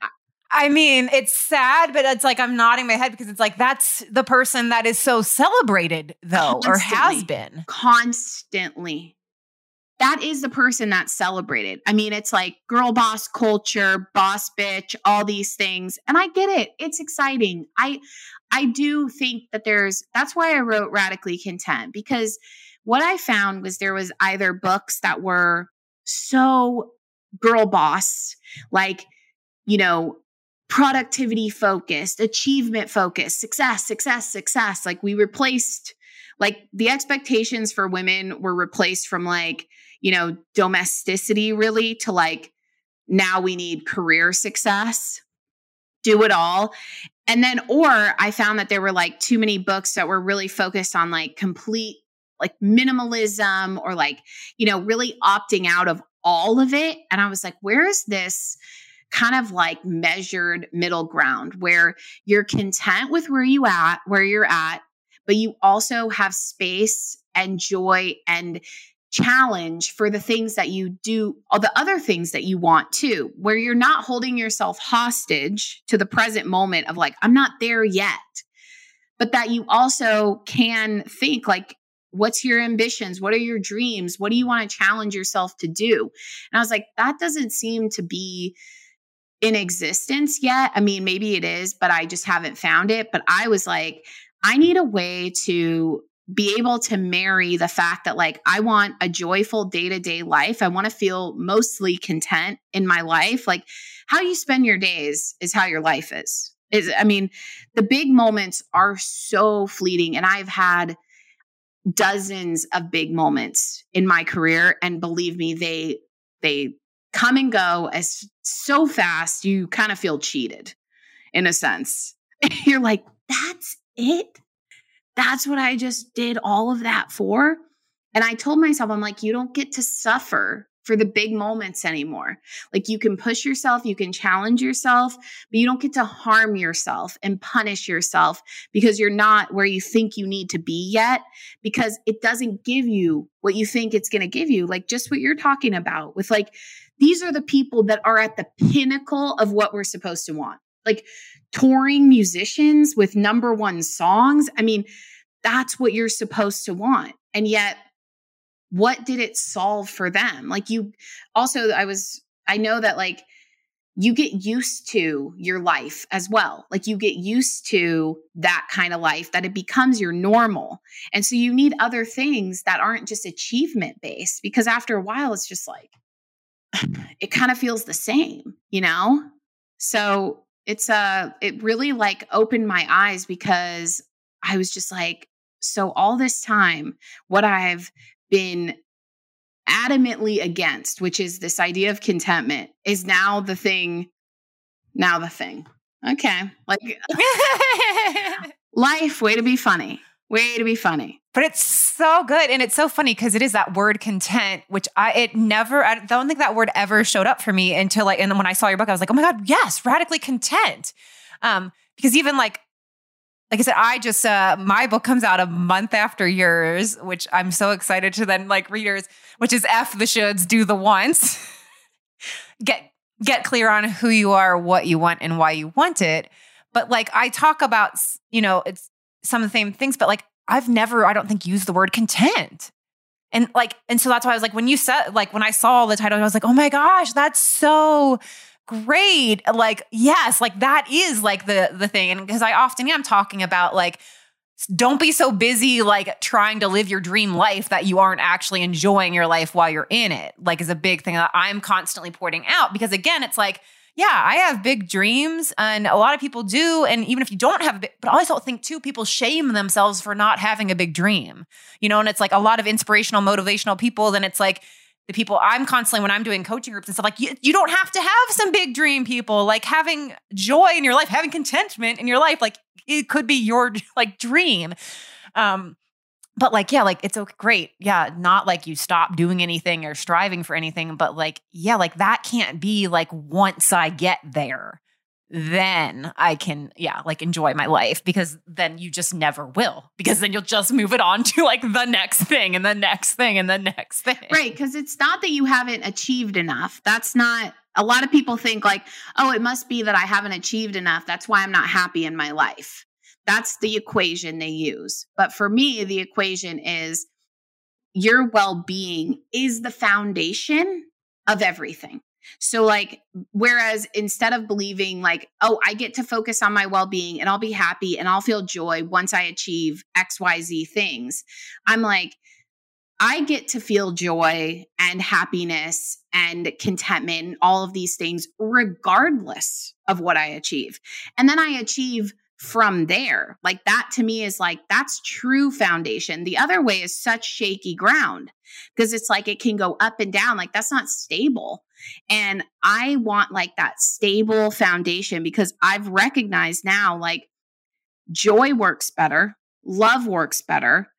I mean, it's sad, but it's like I'm nodding my head because it's like that's the person that is so celebrated, though, or has been constantly. That is the person that's celebrated. I mean, it's like girl boss culture, boss bitch, all these things. And I get it. It's exciting. I I do think that there's that's why I wrote Radically Content because what I found was there was either books that were so girl boss, like, you know, productivity focused, achievement focused, success, success, success. Like we replaced, like the expectations for women were replaced from like, you know, domesticity really to like, now we need career success, do it all. And then, or I found that there were like too many books that were really focused on like complete like minimalism or like, you know, really opting out of all of it. And I was like, where is this? kind of like measured middle ground where you're content with where you at, where you're at, but you also have space and joy and challenge for the things that you do, all the other things that you want too, where you're not holding yourself hostage to the present moment of like, I'm not there yet. But that you also can think like, what's your ambitions? What are your dreams? What do you want to challenge yourself to do? And I was like, that doesn't seem to be in existence yet. I mean, maybe it is, but I just haven't found it. But I was like, I need a way to be able to marry the fact that like I want a joyful day-to-day life. I want to feel mostly content in my life. Like how you spend your days is how your life is. Is I mean, the big moments are so fleeting and I've had dozens of big moments in my career and believe me they they come and go as so fast, you kind of feel cheated in a sense. You're like, that's it? That's what I just did all of that for? And I told myself, I'm like, you don't get to suffer for the big moments anymore. Like you can push yourself, you can challenge yourself, but you don't get to harm yourself and punish yourself because you're not where you think you need to be yet because it doesn't give you what you think it's going to give you. Like just what you're talking about with like these are the people that are at the pinnacle of what we're supposed to want. Like touring musicians with number one songs. I mean, that's what you're supposed to want. And yet, what did it solve for them? Like, you also, I was, I know that like you get used to your life as well. Like, you get used to that kind of life that it becomes your normal. And so, you need other things that aren't just achievement based because after a while, it's just like, it kind of feels the same, you know? So it's uh it really like opened my eyes because I was just like, so all this time, what I've been adamantly against, which is this idea of contentment, is now the thing, now the thing. Okay. Like life, way to be funny. Way to be funny. But it's so good. And it's so funny because it is that word content, which I, it never, I don't think that word ever showed up for me until like, and then when I saw your book, I was like, oh my God, yes, radically content. Um, because even like, like I said, I just, uh, my book comes out a month after yours, which I'm so excited to then like readers, which is F the shoulds, do the wants. get, get clear on who you are, what you want, and why you want it. But like I talk about, you know, it's some of the same things, but like I've never, I don't think, used the word content. And like, and so that's why I was like, when you said, like, when I saw the title, I was like, oh my gosh, that's so great. Like, yes, like that is like the the thing. And because I often am talking about like, don't be so busy like trying to live your dream life that you aren't actually enjoying your life while you're in it. Like, is a big thing that I'm constantly pointing out because again, it's like yeah, I have big dreams, and a lot of people do. And even if you don't have a big, but I also think too, people shame themselves for not having a big dream, you know. And it's like a lot of inspirational, motivational people. Then it's like the people I'm constantly when I'm doing coaching groups and stuff like you, you don't have to have some big dream people. Like having joy in your life, having contentment in your life, like it could be your like dream. Um, but like yeah like it's okay great yeah not like you stop doing anything or striving for anything but like yeah like that can't be like once i get there then I can, yeah, like enjoy my life because then you just never will because then you'll just move it on to like the next thing and the next thing and the next thing. Right. Because it's not that you haven't achieved enough. That's not, a lot of people think like, oh, it must be that I haven't achieved enough. That's why I'm not happy in my life. That's the equation they use. But for me, the equation is your well being is the foundation of everything. So, like, whereas instead of believing, like, oh, I get to focus on my well being and I'll be happy and I'll feel joy once I achieve XYZ things, I'm like, I get to feel joy and happiness and contentment, all of these things, regardless of what I achieve. And then I achieve from there. Like that to me is like, that's true foundation. The other way is such shaky ground because it's like it can go up and down. Like that's not stable. And I want like that stable foundation because I've recognized now like joy works better, love works better.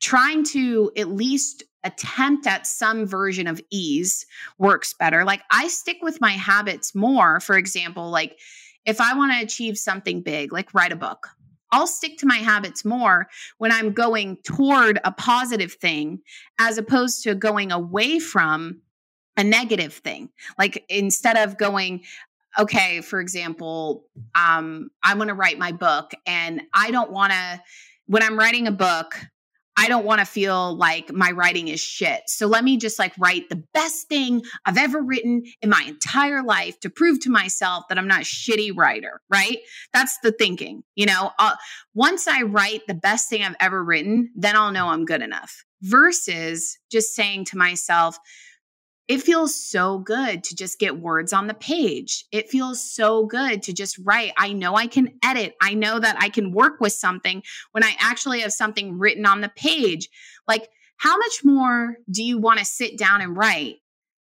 Trying to at least attempt at some version of ease works better. Like I stick with my habits more. For example, like if I want to achieve something big, like write a book, I'll stick to my habits more when I'm going toward a positive thing as opposed to going away from a negative thing. Like instead of going, okay, for example, um, I want to write my book and I don't want to, when I'm writing a book, I don't want to feel like my writing is shit. So let me just like write the best thing I've ever written in my entire life to prove to myself that I'm not a shitty writer, right? That's the thinking. You know, uh, once I write the best thing I've ever written, then I'll know I'm good enough versus just saying to myself, it feels so good to just get words on the page. It feels so good to just write. I know I can edit. I know that I can work with something when I actually have something written on the page. Like, how much more do you want to sit down and write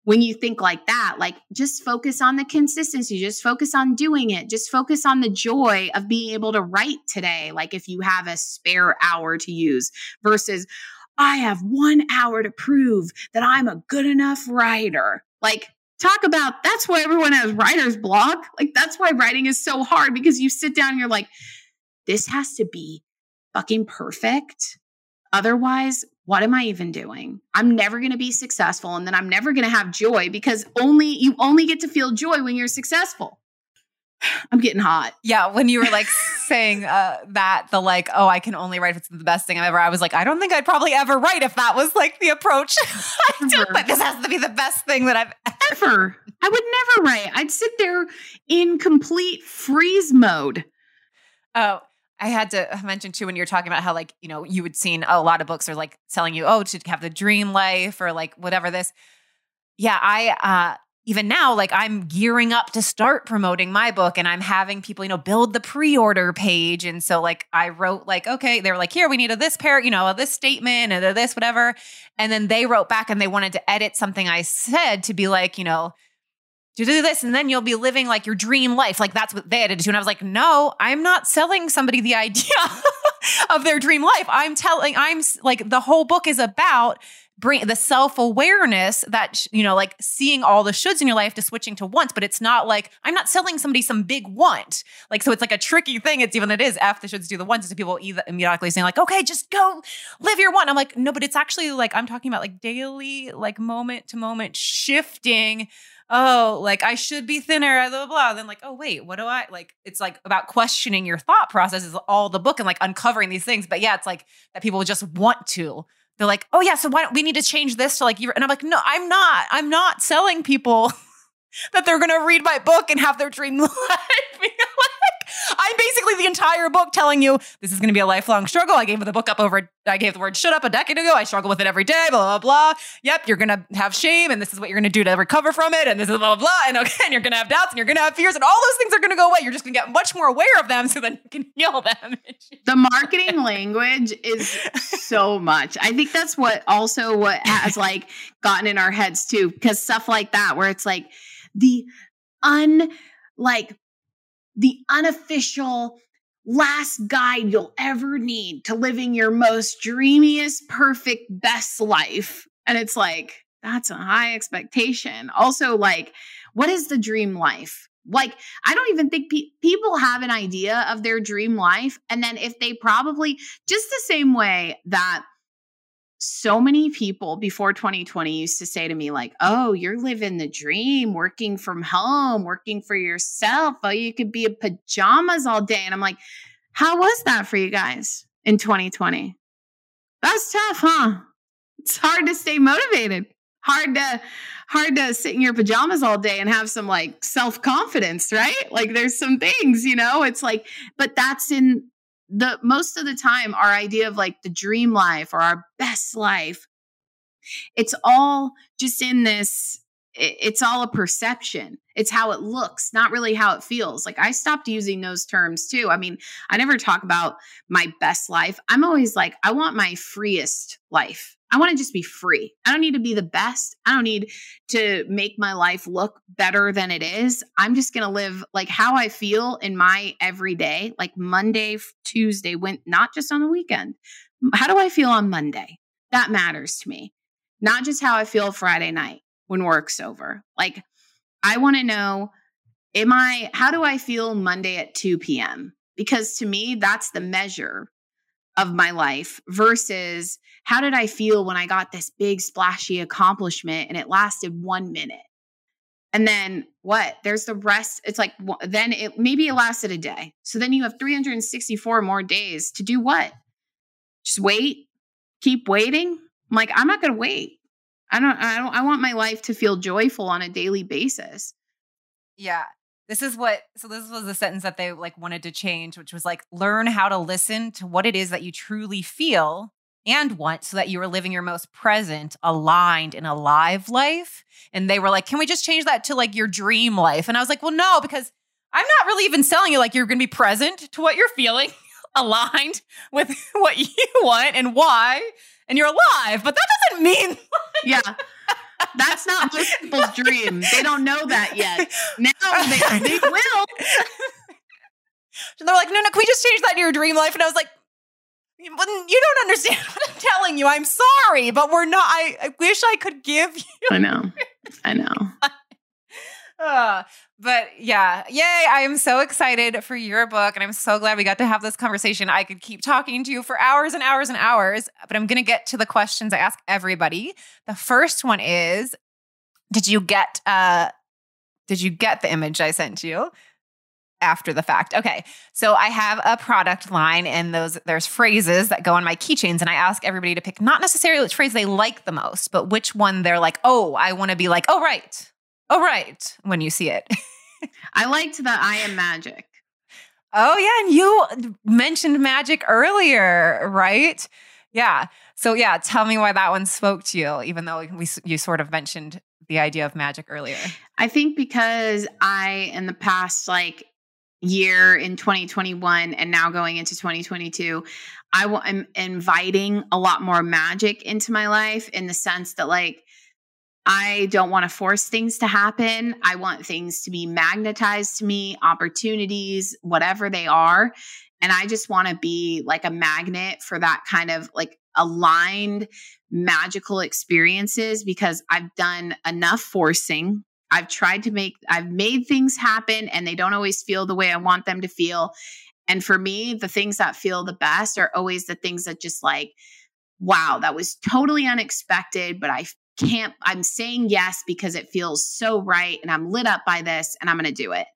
when you think like that? Like, just focus on the consistency, just focus on doing it, just focus on the joy of being able to write today. Like, if you have a spare hour to use versus, I have one hour to prove that I'm a good enough writer. Like, talk about that's why everyone has writer's block. Like, that's why writing is so hard because you sit down and you're like, this has to be fucking perfect. Otherwise, what am I even doing? I'm never going to be successful and then I'm never going to have joy because only you only get to feel joy when you're successful. I'm getting hot. Yeah, when you were like saying uh, that, the like, oh, I can only write if it's the best thing I've ever. I was like, I don't think I'd probably ever write if that was like the approach. I do, but this has to be the best thing that I've ever. ever. I would never write. I'd sit there in complete freeze mode. Oh, I had to mention too when you're talking about how like you know you had seen a lot of books are like telling you oh to have the dream life or like whatever this. Yeah, I uh even now, like I'm gearing up to start promoting my book and I'm having people, you know, build the pre-order page. And so like I wrote like, okay, they were like, here, we need a this pair, you know, a this statement and this, whatever. And then they wrote back and they wanted to edit something I said to be like, you know, to do this and then you'll be living like your dream life. Like that's what they edited to. And I was like, no, I'm not selling somebody the idea of their dream life. I'm telling, I'm like, the whole book is about bring the self-awareness that you know like seeing all the shoulds in your life to switching to wants but it's not like i'm not selling somebody some big want like so it's like a tricky thing it's even it is after the shoulds do the wants to people either immediately saying like okay just go live your want i'm like no but it's actually like i'm talking about like daily like moment to moment shifting oh, like I should be thinner, blah, blah, blah. Then like, oh, wait, what do I like? It's like about questioning your thought processes all the book and like uncovering these things. But yeah, it's like that people just want to they're like, oh yeah, so why don't we need to change this to like you? And I'm like, no, I'm not. I'm not selling people that they're gonna read my book and have their dream life. The entire book telling you this is going to be a lifelong struggle. I gave the book up over, I gave the word shut up a decade ago. I struggle with it every day, blah, blah, blah. Yep, you're going to have shame and this is what you're going to do to recover from it. And this is blah, blah, blah. And and you're going to have doubts and you're going to have fears and all those things are going to go away. You're just going to get much more aware of them so then you can heal them. the marketing language is so much. I think that's what also what has like gotten in our heads too, because stuff like that, where it's like the un, like the unofficial last guide you'll ever need to living your most dreamiest, perfect, best life. And it's like, that's a high expectation. Also, like, what is the dream life? Like, I don't even think pe- people have an idea of their dream life. And then if they probably, just the same way that so many people before 2020 used to say to me like oh you're living the dream working from home working for yourself. Oh you could be in pajamas all day. And i'm like how was that for you guys in 2020 that's tough huh? It's hard to stay motivated. Hard to hard to sit in your pajamas all day and have some like self-confidence right? Like there's some things you know? It's like but that's in the most of the time our idea of like the dream life or our best life it's all just in this it's all a perception it's how it looks not really how it feels like i stopped using those terms too i mean i never talk about my best life i'm always like i want my freest life I want to just be free. I don't need to be the best. I don't need to make my life look better than it is. I'm just going to live like how I feel in my everyday, like Monday, Tuesday, when not just on the weekend. How do I feel on Monday? That matters to me. Not just how I feel Friday night when work's over. Like I want to know am I how do I feel Monday at 2 p.m.? Because to me that's the measure of my life versus how did I feel when I got this big splashy accomplishment and it lasted one minute? And then what? There's the rest. It's like, then it maybe it lasted a day. So then you have 364 more days to do what? Just wait, keep waiting. I'm like, I'm not going to wait. I don't, I don't, I want my life to feel joyful on a daily basis. Yeah. This is what, so this was the sentence that they like wanted to change, which was like, learn how to listen to what it is that you truly feel and want so that you are living your most present, aligned, and alive life. And they were like, can we just change that to like your dream life? And I was like, well, no, because I'm not really even selling you like you're going to be present to what you're feeling, aligned with what you want and why, and you're alive. But that doesn't mean. yeah. That's not most people's dream. They don't know that yet. Now they, they will. they're like, no, no, can we just change that to your dream life? And I was like, you don't understand what I'm telling you. I'm sorry, but we're not. I, I wish I could give you. I know. I know. Uh, but yeah, yay. I am so excited for your book. And I'm so glad we got to have this conversation. I could keep talking to you for hours and hours and hours, but I'm going to get to the questions I ask everybody. The first one is Did you get, uh, did you get the image I sent you? after the fact. Okay. So I have a product line and those there's phrases that go on my keychains and I ask everybody to pick not necessarily which phrase they like the most, but which one they're like, "Oh, I want to be like, oh right oh, right, when you see it. I liked the I am magic. Oh, yeah. And you uh, mentioned magic earlier, right? Yeah. So, yeah, tell me why that one spoke to you, even though we, you sort of mentioned the idea of magic earlier. I think because I, in the past, like, year in 2021 and now going into 2022 i am inviting a lot more magic into my life in the sense that like I don't want to force things to happen. I want things to be magnetized to me, opportunities, whatever they are. And I just want to be like a magnet for that kind of like aligned magical experiences because I've done enough forcing. I've tried to make, I've made things happen and they don't always feel the way I want them to feel. And for me, the things that feel the best are always the things that just like, wow, that was totally unexpected, but I can't, I'm saying yes because it feels so right and I'm lit up by this and I'm going to do it.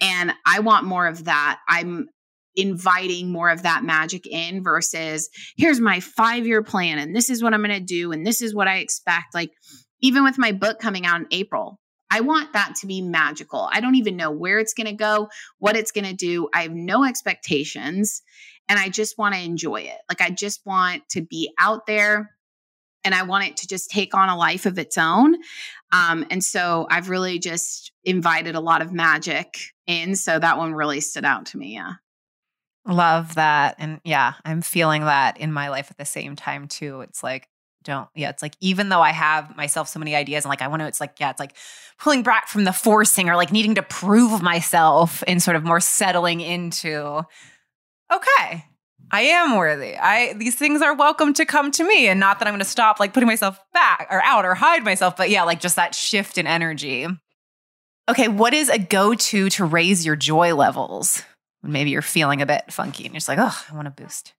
And I want more of that. I'm inviting more of that magic in versus here's my five year plan and this is what I'm going to do and this is what I expect. Like, even with my book coming out in April, I want that to be magical. I don't even know where it's going to go, what it's going to do. I have no expectations and I just want to enjoy it. Like, I just want to be out there and I want it to just take on a life of its own. Um, and so I've really just invited a lot of magic in. So that one really stood out to me. Yeah. Love that. And yeah, I'm feeling that in my life at the same time too. It's like, don't, yeah, it's like, even though I have myself so many ideas and like, I want to, it's like, yeah, it's like pulling back from the forcing or like needing to prove myself and sort of more settling into, okay, I am worthy. I these things are welcome to come to me and not that I'm going to stop like putting myself back or out or hide myself, but yeah, like just that shift in energy. Okay, what is a go to raise your joy levels? Maybe you're feeling a bit funky and you're just like, oh, I want to boost.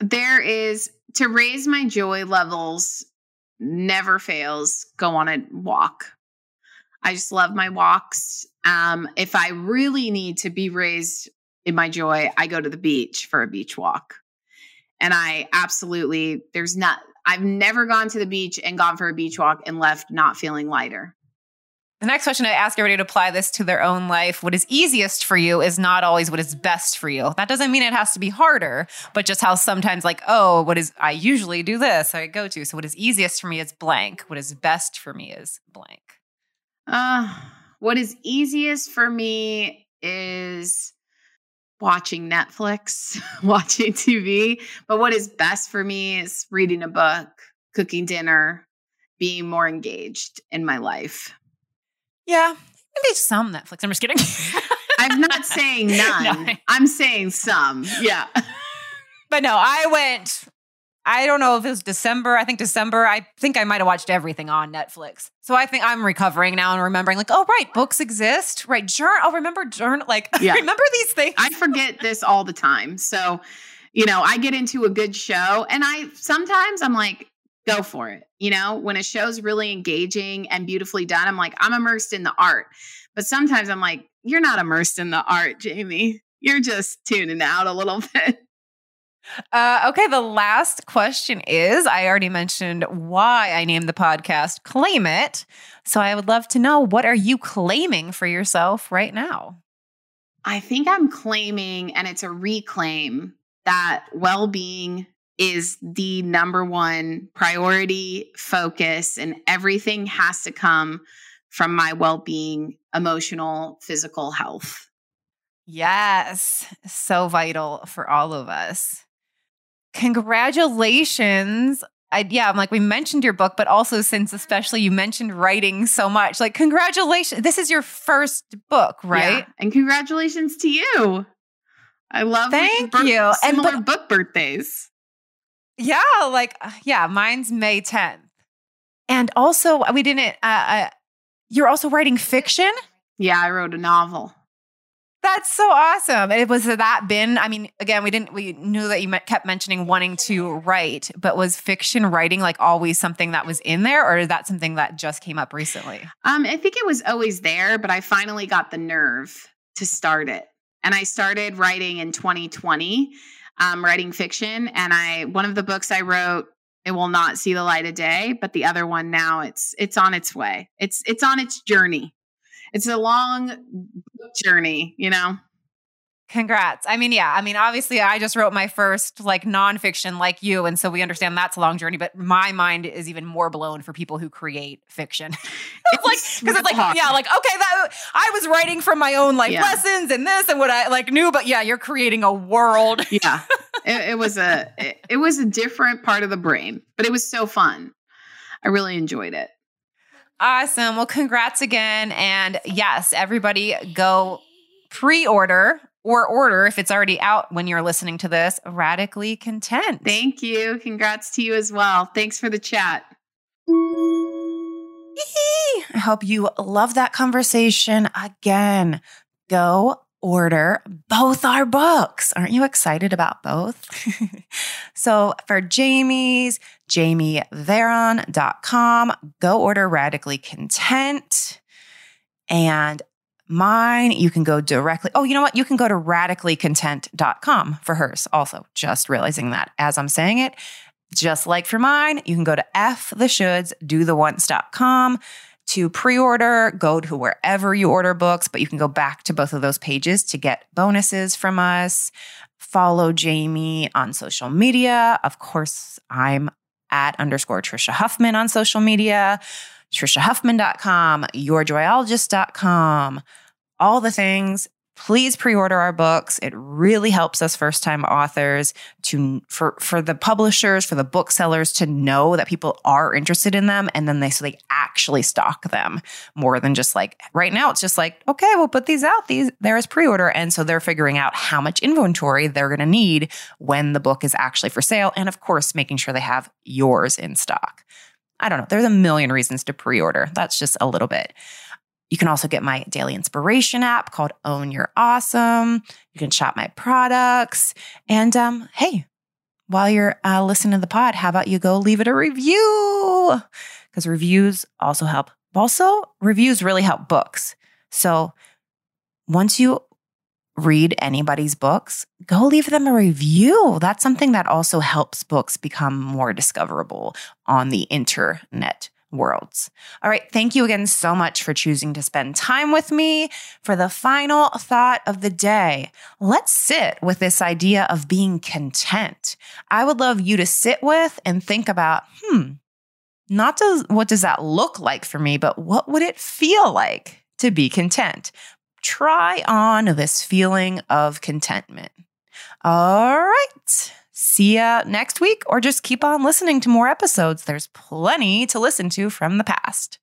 There is to raise my joy levels, never fails, go on a walk. I just love my walks. Um, if I really need to be raised in my joy, I go to the beach for a beach walk. And I absolutely, there's not, I've never gone to the beach and gone for a beach walk and left not feeling lighter. The next question I ask everybody to apply this to their own life. What is easiest for you is not always what is best for you. That doesn't mean it has to be harder, but just how sometimes, like, oh, what is, I usually do this, I go to. So, what is easiest for me is blank. What is best for me is blank. Uh, what is easiest for me is watching Netflix, watching TV. But what is best for me is reading a book, cooking dinner, being more engaged in my life. Yeah, maybe some Netflix. I'm just kidding. I'm not saying none. No. I'm saying some. Yeah. But no, I went. I don't know if it was December. I think December. I think I might have watched everything on Netflix. So I think I'm recovering now and remembering, like, oh right, books exist. Right, journal. Oh, remember journal. Like, yeah. remember these things. I forget this all the time. So, you know, I get into a good show, and I sometimes I'm like, go for it. You know, when a show's really engaging and beautifully done, I'm like, I'm immersed in the art. But sometimes I'm like, you're not immersed in the art, Jamie. You're just tuning out a little bit. Uh, okay, the last question is I already mentioned why I named the podcast Claim It. So I would love to know what are you claiming for yourself right now? I think I'm claiming, and it's a reclaim, that well being is the number one priority focus, and everything has to come from my well being, emotional, physical health. Yes, so vital for all of us. Congratulations. I, yeah, I'm like, we mentioned your book, but also since especially you mentioned writing so much, like, congratulations. This is your first book, right? Yeah. And congratulations to you. I love Thank you. Similar and, but, book birthdays. Yeah, like uh, yeah, mine's May 10th. And also, we didn't. Uh, uh, you're also writing fiction. Yeah, I wrote a novel. That's so awesome. It was that been. I mean, again, we didn't. We knew that you kept mentioning wanting to write, but was fiction writing like always something that was in there, or is that something that just came up recently? Um, I think it was always there, but I finally got the nerve to start it, and I started writing in 2020 um, writing fiction. And I, one of the books I wrote, it will not see the light of day, but the other one now it's, it's on its way. It's, it's on its journey. It's a long journey, you know? Congrats. I mean, yeah. I mean, obviously, I just wrote my first like nonfiction like you. And so we understand that's a long journey, but my mind is even more blown for people who create fiction. it's like, because it's like, yeah, like, okay, that I was writing from my own like yeah. lessons and this and what I like knew, but yeah, you're creating a world. yeah. It, it was a, it, it was a different part of the brain, but it was so fun. I really enjoyed it. Awesome. Well, congrats again. And yes, everybody go pre order or order if it's already out when you're listening to this. Radically content. Thank you. Congrats to you as well. Thanks for the chat. I hope you love that conversation again. Go order both our books aren't you excited about both so for jamie's jamievaron.com go order radically content and Mine, you can go directly. Oh, you know what? You can go to radicallycontent.com for hers also. Just realizing that as I'm saying it. Just like for mine, you can go to F the shoulds, do the wants.com to pre order, go to wherever you order books, but you can go back to both of those pages to get bonuses from us. Follow Jamie on social media. Of course, I'm at underscore Tricia Huffman on social media. TriciaHuffman.com, yourjoyologist.com, all the things. Please pre-order our books. It really helps us first-time authors to for for the publishers, for the booksellers to know that people are interested in them and then they so they actually stock them more than just like right now it's just like, okay, we'll put these out. These there is pre-order and so they're figuring out how much inventory they're going to need when the book is actually for sale and of course making sure they have yours in stock. I don't know. There's a million reasons to pre order. That's just a little bit. You can also get my daily inspiration app called Own Your Awesome. You can shop my products. And um, hey, while you're uh, listening to the pod, how about you go leave it a review? Because reviews also help. Also, reviews really help books. So once you read anybody's books, go leave them a review. That's something that also helps books become more discoverable on the internet worlds. All right. Thank you again so much for choosing to spend time with me. For the final thought of the day, let's sit with this idea of being content. I would love you to sit with and think about, hmm, not what does that look like for me, but what would it feel like to be content? Try on this feeling of contentment. All right. See ya next week, or just keep on listening to more episodes. There's plenty to listen to from the past.